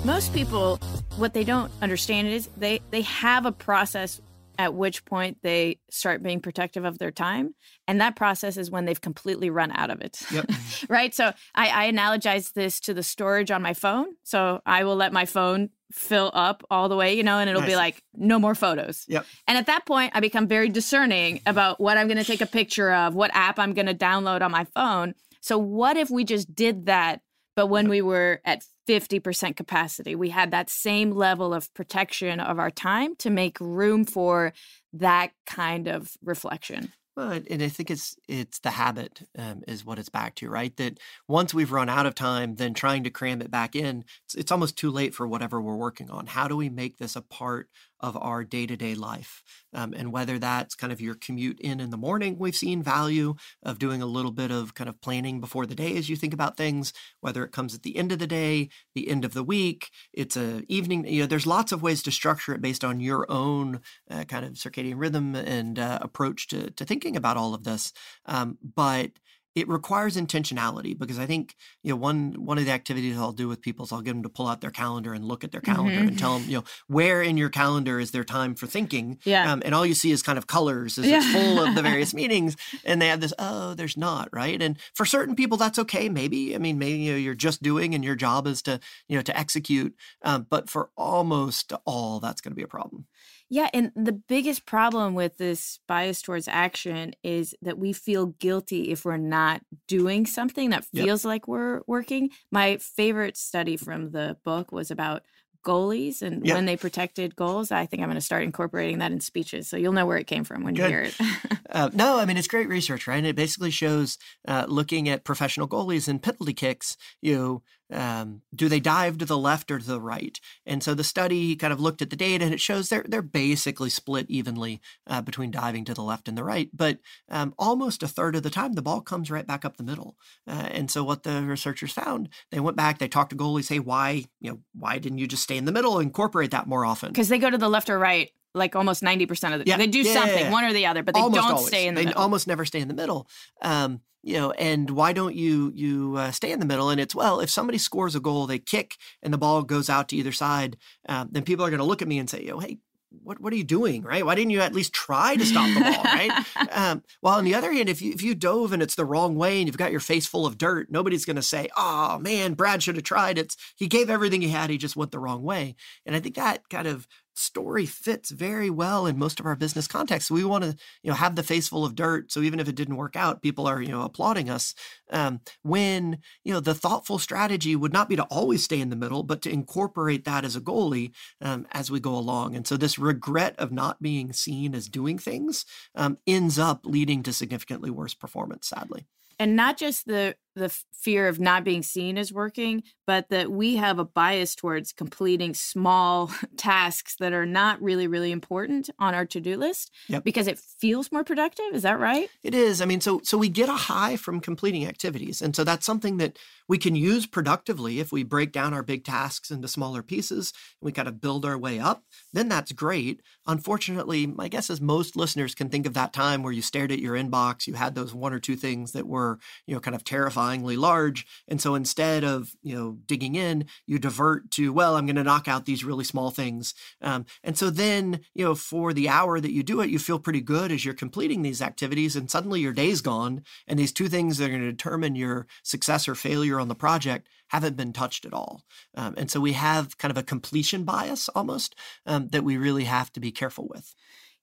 Most people, what they don't understand is they, they have a process at which point they start being protective of their time. And that process is when they've completely run out of it. Yep. right. So I, I analogize this to the storage on my phone. So I will let my phone fill up all the way, you know, and it'll be like, no more photos. Yep. And at that point, I become very discerning about what I'm going to take a picture of, what app I'm going to download on my phone. So, what if we just did that, but when we were at 50% capacity, we had that same level of protection of our time to make room for that kind of reflection? Well, and- I think it's it's the habit um, is what it's back to, right? That once we've run out of time, then trying to cram it back in, it's, it's almost too late for whatever we're working on. How do we make this a part of our day to day life? Um, and whether that's kind of your commute in in the morning, we've seen value of doing a little bit of kind of planning before the day as you think about things. Whether it comes at the end of the day, the end of the week, it's a evening. You know, there's lots of ways to structure it based on your own uh, kind of circadian rhythm and uh, approach to, to thinking about all of this. Um, but it requires intentionality because I think you know one one of the activities I'll do with people is I'll get them to pull out their calendar and look at their calendar Mhm. and tell them you know where in your calendar is their time for thinking. Yeah. Um, and all you see is kind of colors as Yeah. it's full of the various meetings, and they have this oh there's not right. And for certain people that's okay maybe I mean maybe you know, you're just doing and your job is to you know to execute. Um, but for almost all that's going to be a problem. Yeah, and the biggest problem with this bias towards action is that we feel guilty if we're not doing something that Yep. feels like we're working. My favorite study from the book was about goalies and Yep. when they protected goals. I think I'm going to start incorporating that in speeches, so you'll know where it came from when you hear it. Uh, no, I mean it's great research, right? And it basically shows uh, looking at professional goalies and penalty kicks. You know, um, do they dive to the left or to the right? And so the study kind of looked at the data, and it shows they're they're basically split evenly uh, between diving to the left and the right. But um, almost a third of the time, the ball comes right back up the middle. Uh, and so what the researchers found, they went back, they talked to goalies, say why you know why didn't you just stay in the middle, and incorporate that more often? Because they go to the left or right like almost 90% of the yeah. they do yeah, something yeah, one or the other but they almost don't always. stay in the they middle. almost never stay in the middle um, you know and why don't you you uh, stay in the middle and it's well if somebody scores a goal they kick and the ball goes out to either side um, then people are going to look at me and say oh hey what what are you doing, right? Why didn't you at least try to stop the ball, right? Um, well, on the other hand, if you if you dove and it's the wrong way and you've got your face full of dirt, nobody's going to say, "Oh man, Brad should have tried." It's he gave everything he had, he just went the wrong way. And I think that kind of story fits very well in most of our business contexts. We want to, you know, have the face full of dirt. So even if it didn't work out, people are, you know, applauding us. Um, when you know the thoughtful strategy would not be to always stay in the middle, but to incorporate that as a goalie um, as we go along. And so this regret of not being seen as doing things um, ends up leading to significantly worse performance. Sadly and not just the the fear of not being seen as working but that we have a bias towards completing small tasks that are not really really important on our to-do list yep. because it feels more productive is that right it is i mean so so we get a high from completing activities and so that's something that we can use productively if we break down our big tasks into smaller pieces and we kind of build our way up then that's great. Unfortunately my guess is most listeners can think of that time where you stared at your inbox you had those one or two things that were you know kind of terrifyingly large and so instead of you know digging in you divert to well i'm going to knock out these really small things. Um, and so then you know for the hour that you do it you feel pretty good as you're completing these activities and suddenly your day's gone and these two things that are going to determine your success or failure on the project haven't been touched at all. Um, and so we have kind of a completion bias almost um, that we really have to be careful with.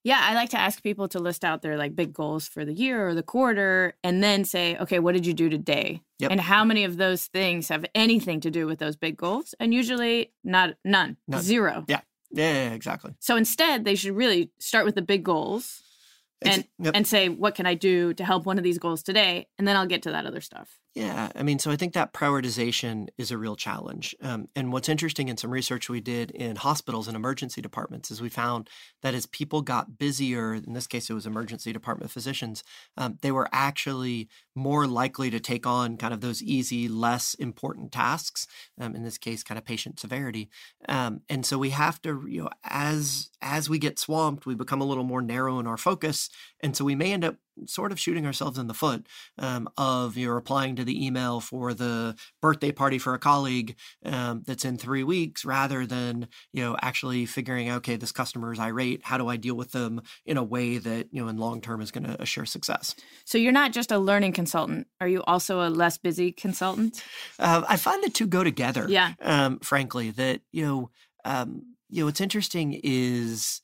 Yeah, I like to ask people to list out their like big goals for the year or the quarter and then say, okay, what did you do today? Yep. And how many of those things have anything to do with those big goals? And usually not none, none. zero. Yeah. yeah. Yeah, exactly. So instead, they should really start with the big goals and yep. and say what can I do to help one of these goals today and then I'll get to that other stuff. Yeah, I mean, so I think that prioritization is a real challenge. Um, and what's interesting in some research we did in hospitals and emergency departments is we found that as people got busier, in this case it was emergency department physicians, um, they were actually more likely to take on kind of those easy, less important tasks. Um, in this case, kind of patient severity. Um, and so we have to, you know, as as we get swamped, we become a little more narrow in our focus, and so we may end up sort of shooting ourselves in the foot um, of you're replying to the email for the birthday party for a colleague um, that's in three weeks rather than you know actually figuring okay this customer is irate. How do i deal with them in a way that you know in long term is going to assure success? So you're not just a learning consultant. Are you also a less busy consultant? Uh, i find the two go together yeah. um, frankly that you know um, you know what's interesting is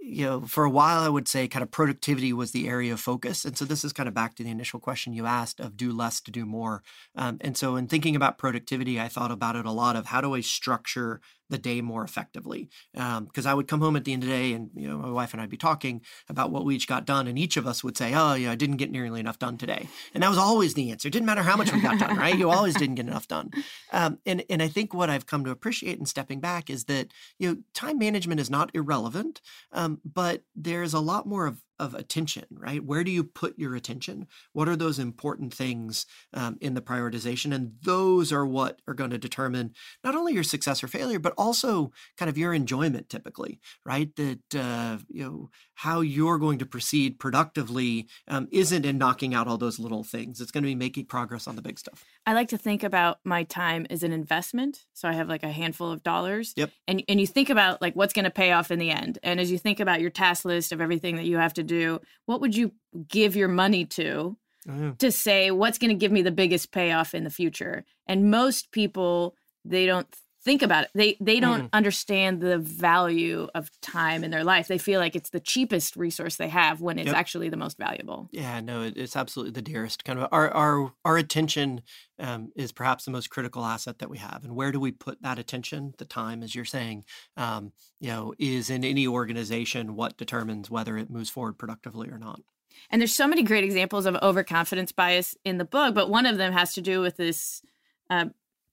you know, for a while, I would say kind of productivity was the area of focus. And so this is kind of back to the initial question you asked of do less to do more. Um, and so in thinking about productivity, I thought about it a lot of how do I structure the day more effectively. Because um, I would come home at the end of the day, and you know, my wife and I'd be talking about what we each got done, and each of us would say, "Oh, yeah, I didn't get nearly enough done today," and that was always the answer. It didn't matter how much we got done, right? You always didn't get enough done. Um, and and I think what I've come to appreciate in stepping back is that you know, time management is not irrelevant, um, but there's a lot more of of attention, right? Where do you put your attention? What are those important things um, in the prioritization? And those are what are going to determine not only your success or failure, but also kind of your enjoyment typically, right? That, uh, you know, how you're going to proceed productively um, isn't in knocking out all those little things. It's going to be making progress on the big stuff. I like to think about my time as an investment. So I have like a handful of dollars. Yep. And, and you think about like what's going to pay off in the end. And as you think about your task list of everything that you have to do, what would you give your money to? Oh, to say what's going to give me the biggest payoff in the future. And most people, they don't think about it. They they don't mm. understand the value of time in their life. They feel like it's the cheapest resource they have when it's yep. actually the most valuable. Yeah, no, it's absolutely the dearest. Kind of our our our attention um, is perhaps the most critical asset that we have. And where do we put that attention? The time, as you're saying, um, you know, is in any organization what determines whether it moves forward productively or not. And there's so many great examples of overconfidence bias in the book, but one of them has to do with this uh,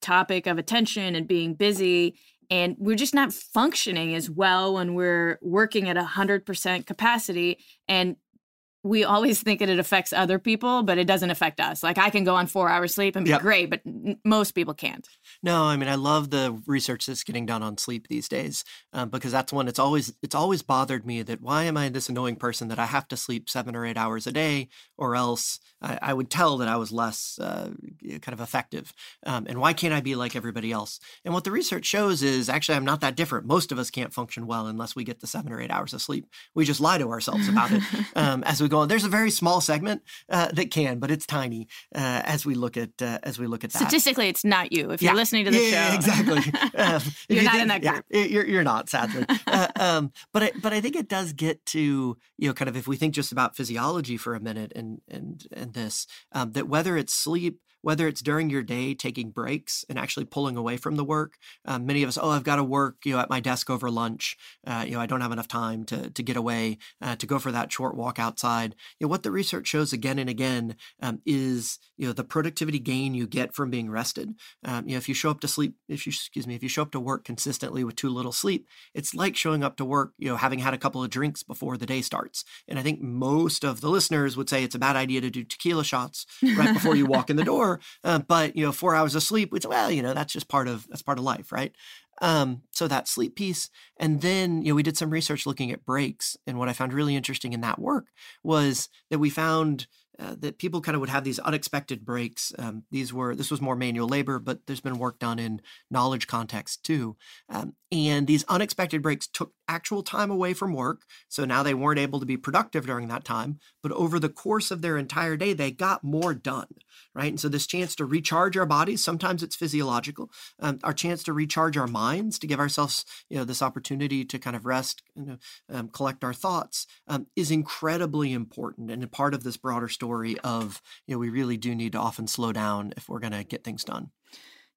topic of attention and being busy and we're just not functioning as well when we're working at 100% capacity and we always think that it affects other people, but it doesn't affect us. Like I can go on four hours sleep and be yep. great, but n- most people can't. No, I mean I love the research that's getting done on sleep these days um, because that's one. It's always it's always bothered me that why am I this annoying person that I have to sleep seven or eight hours a day, or else I, I would tell that I was less uh, kind of effective. Um, and why can't I be like everybody else? And what the research shows is actually I'm not that different. Most of us can't function well unless we get the seven or eight hours of sleep. We just lie to ourselves about it um, as we There's a very small segment uh, that can, but it's tiny uh, as we look at uh, as we look at that. Statistically, it's not you. If you're listening to the yeah, show, exactly. Um, you're you not think, in that group. Yeah, you're you're not sadly. Uh, um, but I, but I think it does get to you know kind of if we think just about physiology for a minute and and and this um, that whether it's sleep whether it's during your day taking breaks and actually pulling away from the work. Um, many of us, oh, I've got to work, you know, at my desk over lunch. Uh, you know, I don't have enough time to to get away, uh, to go for that short walk outside. You know, what the research shows again and again um, is, you know, the productivity gain you get from being rested. Um, you know, if you show up to sleep, if you excuse me, if you show up to work consistently with too little sleep, it's like showing up to work, you know, having had a couple of drinks before the day starts. And I think most of the listeners would say it's a bad idea to do tequila shots right before you walk in the door uh, but you know, four hours of sleep, which well, you know, that's just part of that's part of life, right? Um, so that sleep piece, and then you know, we did some research looking at breaks, and what I found really interesting in that work was that we found uh, that people kind of would have these unexpected breaks. Um, these were this was more manual labor, but there's been work done in knowledge context too. Um, and these unexpected breaks took actual time away from work, so now they weren't able to be productive during that time. But over the course of their entire day, they got more done, right? And so this chance to recharge our bodies, sometimes it's physiological, um, our chance to recharge our minds, to give ourselves, you know, this opportunity to kind of rest, you know, um, collect our thoughts, um, is incredibly important and part of this broader story of, you know, we really do need to often slow down if we're going to get things done.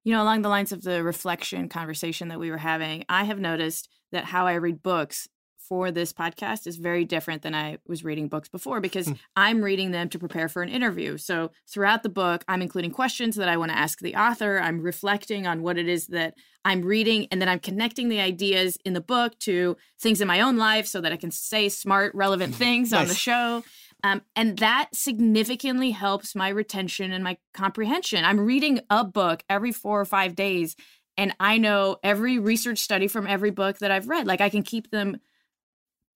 You know, along the lines of the reflection conversation that we were having, I have noticed that how I read books for this podcast is very different than I was reading books before because mm. I'm reading them to prepare for an interview. So throughout the book, I'm including questions that I want to ask the author. I'm reflecting on what it is that I'm reading, and then I'm connecting the ideas in the book to things in my own life so that I can say smart, relevant things nice. on the show. Um, and that significantly helps my retention and my comprehension. I'm reading a book every four or five days, and I know every research study from every book that I've read. Like I can keep them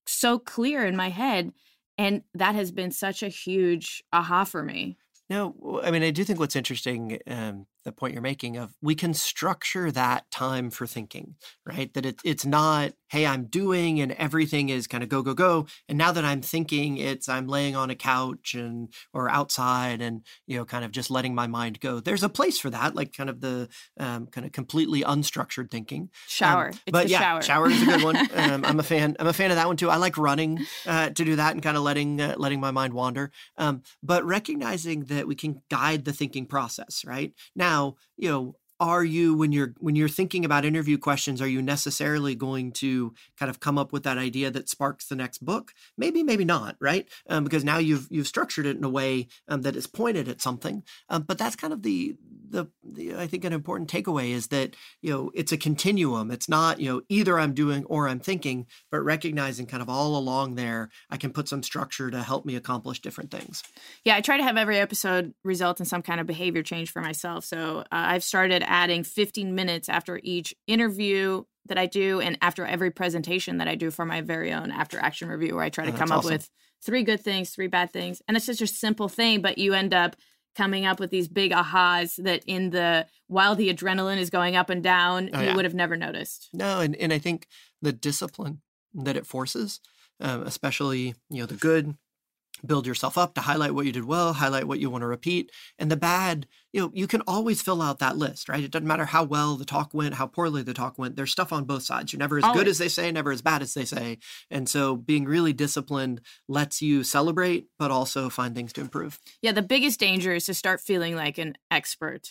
so clear in my head. And that has been such a huge aha for me. No, I mean, I do think what's interesting um, the point you're making of we can structure that time for thinking, right? That it, it's not, hey, I'm doing and everything is kind of go, go, go. And now that I'm thinking, it's I'm laying on a couch and or outside and, you know, kind of just letting my mind go. There's a place for that, like kind of the um, kind of completely unstructured thinking. Um, shower. Um, but yeah, shower. shower is a good one. um, I'm a fan. I'm a fan of that one too. I like running uh, to do that and kind of letting uh, letting my mind wander. Um, but recognizing that we can guide the thinking process, right? Now now, you know, are you when you're when you're thinking about interview questions are you necessarily going to kind of come up with that idea that sparks the next book? Maybe maybe not right? Um, because now you've you've structured it in a way um, that is pointed at something. Um, but that's kind of the, the, the i think an important takeaway is that you know it's a continuum. It's not you know either i'm doing or i'm thinking but recognizing kind of all along there i can put some structure to help me accomplish different things. Yeah i try to have every episode result in some kind of behavior change for myself. So uh, i've started adding 15 minutes after each interview that I do and after every presentation that I do for my very own after action review, where I try to oh, come awesome. up with three good things, three bad things. And it's such a simple thing, but you end up coming up with these big ahas that in the while the adrenaline is going up and down, oh, you yeah. would have never noticed. No, and, and I think the discipline that it forces, um, especially, you know, the good build yourself up to highlight what you did well, highlight what you want to repeat. And the bad, you know, you can always fill out that list, right? It doesn't matter how well the talk went, how poorly the talk went. There's stuff on both sides. You're never as always. good as they say, never as bad as they say. And so being really disciplined lets you celebrate, but also find things to improve. Yeah, the biggest danger is to start feeling like an expert.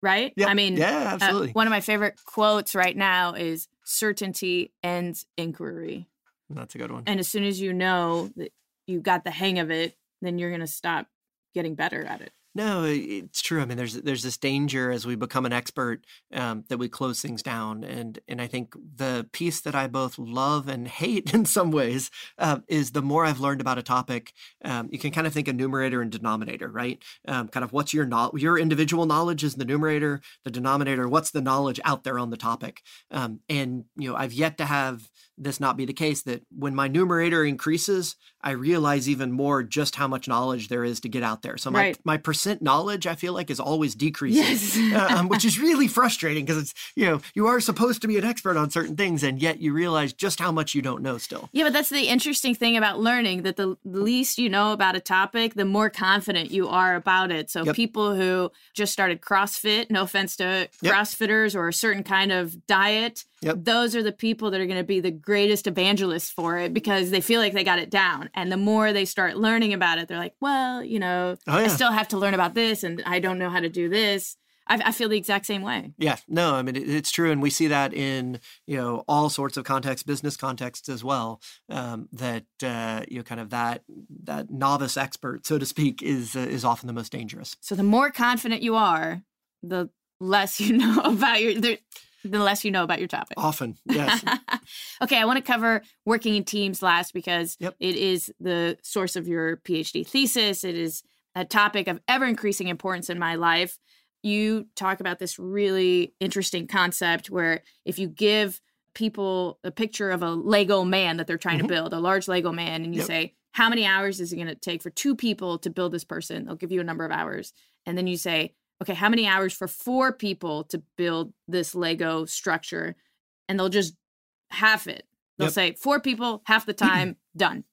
Right? Yeah. I mean, yeah, uh, absolutely. Uh, one of my favorite quotes right now is certainty ends inquiry. That's a good one. And as soon as you know that you got the hang of it, then you're going to stop getting better at it. No, it's true. I mean, there's there's this danger as we become an expert um, that we close things down, and and I think the piece that I both love and hate in some ways uh, is the more I've learned about a topic, um, you can kind of think of numerator and denominator, right? Um, kind of what's your no- your individual knowledge is the numerator, the denominator. What's the knowledge out there on the topic? Um, and you know, I've yet to have this not be the case that when my numerator increases, I realize even more just how much knowledge there is to get out there. So my, right. my percent knowledge, I feel like, is always decreasing, yes. uh, um, which is really frustrating because it's, you know, you are supposed to be an expert on certain things and yet you realize just how much you don't know still. Yeah, but that's the interesting thing about learning that the least you know about a topic, the more confident you are about it. So yep. people who just started CrossFit, no offense to yep. CrossFitters or a certain kind of diet, Yep. Those are the people that are going to be the greatest evangelists for it because they feel like they got it down. And the more they start learning about it, they're like, well, you know, oh, yeah. I still have to learn about this and I don't know how to do this. I, I feel the exact same way. Yeah, no, I mean, it's true. And we see that in, you know, all sorts of contexts, business contexts as well, um, that, uh, you know, kind of that, that novice expert, so to speak, is, uh, is often the most dangerous. So the more confident you are, the less you know about your, there, the less you know about your topic. Often, yes. okay, I want to cover working in teams last because yep. it is the source of your PhD thesis. It is a topic of ever increasing importance in my life. You talk about this really interesting concept where if you give people a picture of a Lego man that they're trying mm-hmm. to build, a large Lego man, and you yep. say, How many hours is it going to take for two people to build this person? They'll give you a number of hours. And then you say, okay, how many hours for four people to build this Lego structure? And they'll just half it. They'll yep. say four people, half the time, done.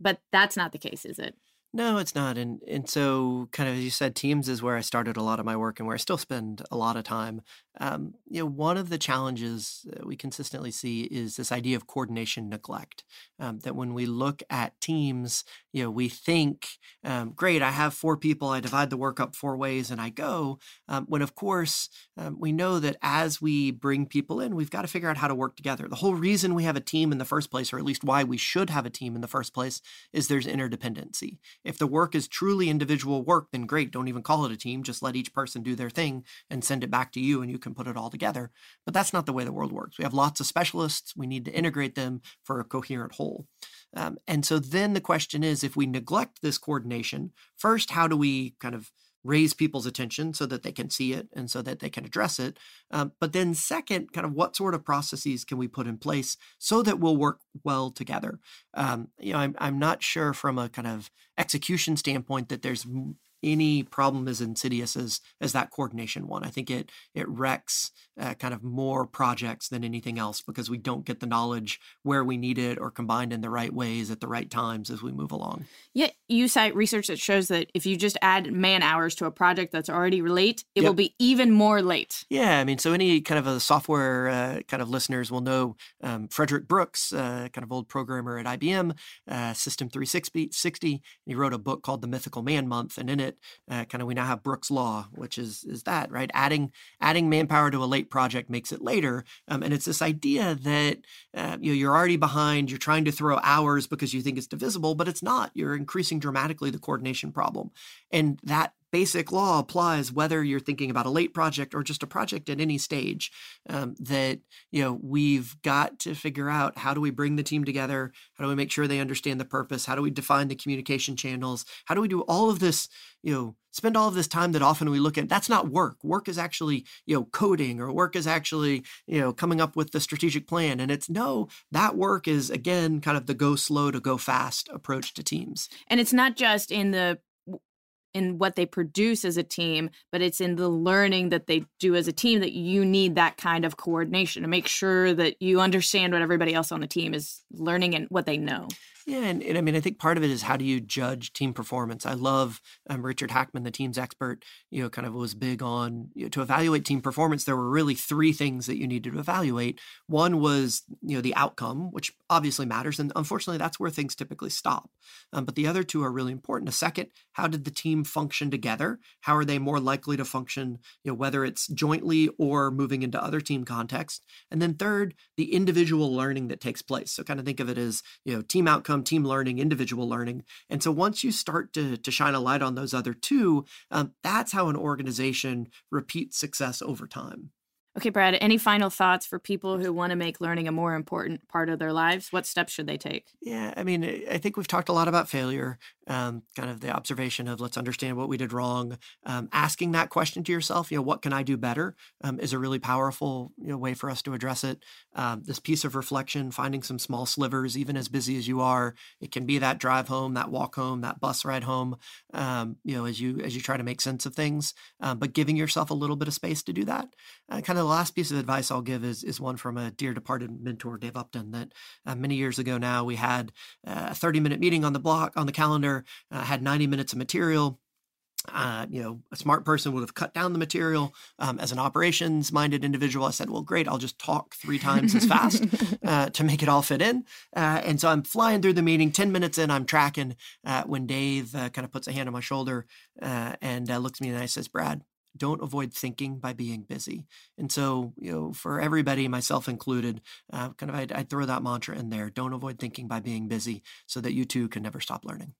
But that's not the case, is it? No, it's not. And and so kind of as you said, Teams is where I started a lot of my work and where I still spend a lot of time. Um, you know, one of the challenges we consistently see is this idea of coordination neglect. Um, that when we look at teams, you know, we think, um, great, I have four people, I divide the work up four ways and I go. Um, when of course, um, we know that as we bring people in, we've got to figure out how to work together. The whole reason we have a team in the first place, or at least why we should have a team in the first place, is there's interdependency. If the work is truly individual work, then great, don't even call it a team, just let each person do their thing and send it back to you and you can put it all together. But that's not the way the world works. We have lots of specialists, we need to integrate them for a coherent whole. Um, and so then the question is if we neglect this coordination, first, how do we kind of raise people's attention so that they can see it and so that they can address it. Um, but then, second, kind of what sort of processes can we put in place so that we'll work well together? Um, you know, I'm, I'm not sure from a kind of execution standpoint that there's any problem as insidious as as that coordination one. I think it it wrecks uh, kind of more projects than anything else because we don't get the knowledge where we need it or combined in the right ways at the right times as we move along. Yeah, you cite research that shows that if you just add man hours to a project that's already late, it yep. will be even more late. Yeah, I mean, so any kind of a software uh, kind of listeners will know um, Frederick Brooks, uh, kind of old programmer at IBM, uh, System 360. 60, he wrote a book called The Mythical Man Month, and in it, uh, kind of we now have Brooks Law, which is is that right? Adding adding manpower to a late project makes it later, um, and it's this idea that uh, you know you're already behind. You're trying to throw hours because you think it's divisible, but it's not. You're increasing dramatically the coordination problem, and that basic law applies whether you're thinking about a late project or just a project at any stage um, that you know we've got to figure out how do we bring the team together? How do we make sure they understand the purpose? How do we define the communication channels? How do we do all of this you know spend all of this time that often we look at that's not work. Work is actually you know coding or work is actually you know coming up with the strategic plan. And it's no that work is again kind of the go slow to go fast approach to teams. And it's not just in the in what they produce as a team, but it's in the learning that they do as a team that you need that kind of coordination to make sure that you understand what everybody else on the team is learning and what they know. Yeah, and, and, I mean, I think part of it is how do you judge team performance? I love um, Richard Hackman, the team's expert. You know, kind of was big on you know, to evaluate team performance. There were really three things that you needed to evaluate. One was you know the outcome, which obviously matters, and unfortunately, that's where things typically stop. Um, but the other two are really important. A second, how did the team function together? How are they more likely to function? You know, whether it's jointly or moving into other team context. And then third, the individual learning that takes place. So kind of think of it as you know team outcome team learning, individual learning. And so once you start to, to shine a light on those other two, um, that's how an organization repeats success over time. Okay, Brad, any final thoughts for people who want to make learning a more important part of their lives? What steps should they take? Yeah, I mean, I think we've talked a lot about failure, um, kind of the observation of let's understand what we did wrong. Um, asking that question to yourself, you know, what can I do better, um, is a really powerful you know, way for us to address it. Um, this piece of reflection, finding some small slivers, even as busy as you are, it can be that drive home, that walk home, that bus ride home. Um, you know, as you as you try to make sense of things, um, but giving yourself a little bit of space to do that. Uh, kind of the last piece of advice I'll give is, is one from a dear departed mentor, Dave Upton, that uh, many years ago now we had uh, a 30 minute meeting on the block, on the calendar, uh, had 90 minutes of material. Uh, you know, a smart person would have cut down the material. Um, as an operations minded individual, I said, well, great, I'll just talk three times as fast uh, to make it all fit in. Uh, and so I'm flying through the meeting. 10 minutes in, I'm tracking uh, when Dave uh, kind of puts a hand on my shoulder uh, and looks at me and I says, Brad, don't avoid thinking by being busy. And so, you know, for everybody, myself included, uh, kind of, I'd, I'd, throw that mantra in there. Don't avoid thinking by being busy so that you too can never stop learning.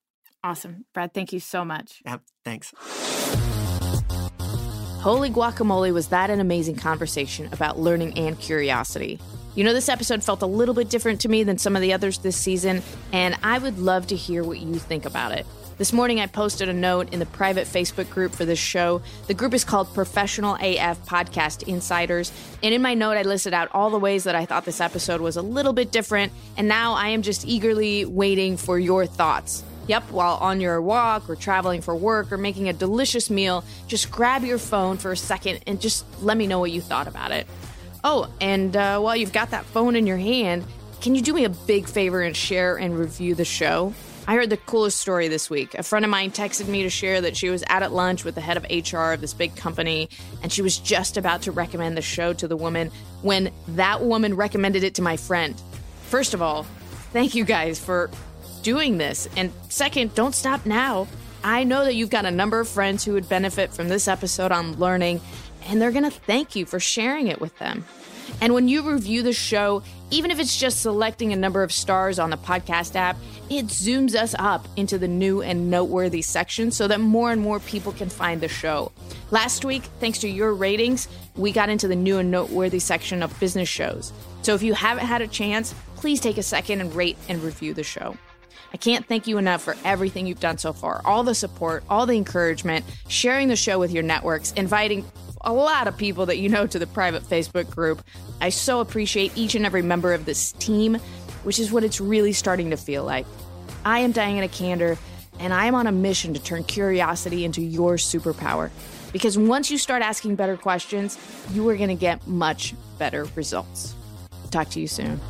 Awesome. Brad, thank you so much. Yeah, thanks. Holy guacamole, was that an amazing conversation about learning and curiosity? You know, this episode felt a little bit different to me than some of the others this season, and I would love to hear what you think about it. This morning, I posted a note in the private Facebook group for this show. The group is called Professional AF Podcast Insiders. And in my note, I listed out all the ways that I thought this episode was a little bit different. And now I am just eagerly waiting for your thoughts. Yep, while on your walk or traveling for work or making a delicious meal, just grab your phone for a second and just let me know what you thought about it. Oh, and uh, while you've got that phone in your hand, can you do me a big favor and share and review the show? I heard the coolest story this week. A friend of mine texted me to share that she was out at lunch with the head of HR of this big company, and she was just about to recommend the show to the woman when that woman recommended it to my friend. First of all, thank you guys for doing this. And second, don't stop now. I know that you've got a number of friends who would benefit from this episode on learning, and they're going to thank you for sharing it with them. And when you review the show, even if it's just selecting a number of stars on the podcast app, it zooms us up into the new and noteworthy section so that more and more people can find the show. Last week, thanks to your ratings, we got into the new and noteworthy section of business shows. So if you haven't had a chance, please take a second and rate and review the show. I can't thank you enough for everything you've done so far all the support, all the encouragement, sharing the show with your networks, inviting a lot of people that you know to the private Facebook group. I so appreciate each and every member of this team, which is what it's really starting to feel like. I am Diana Kander, and I am on a mission to turn curiosity into your superpower. Because once you start asking better questions, you are going to get much better results. Talk to you soon.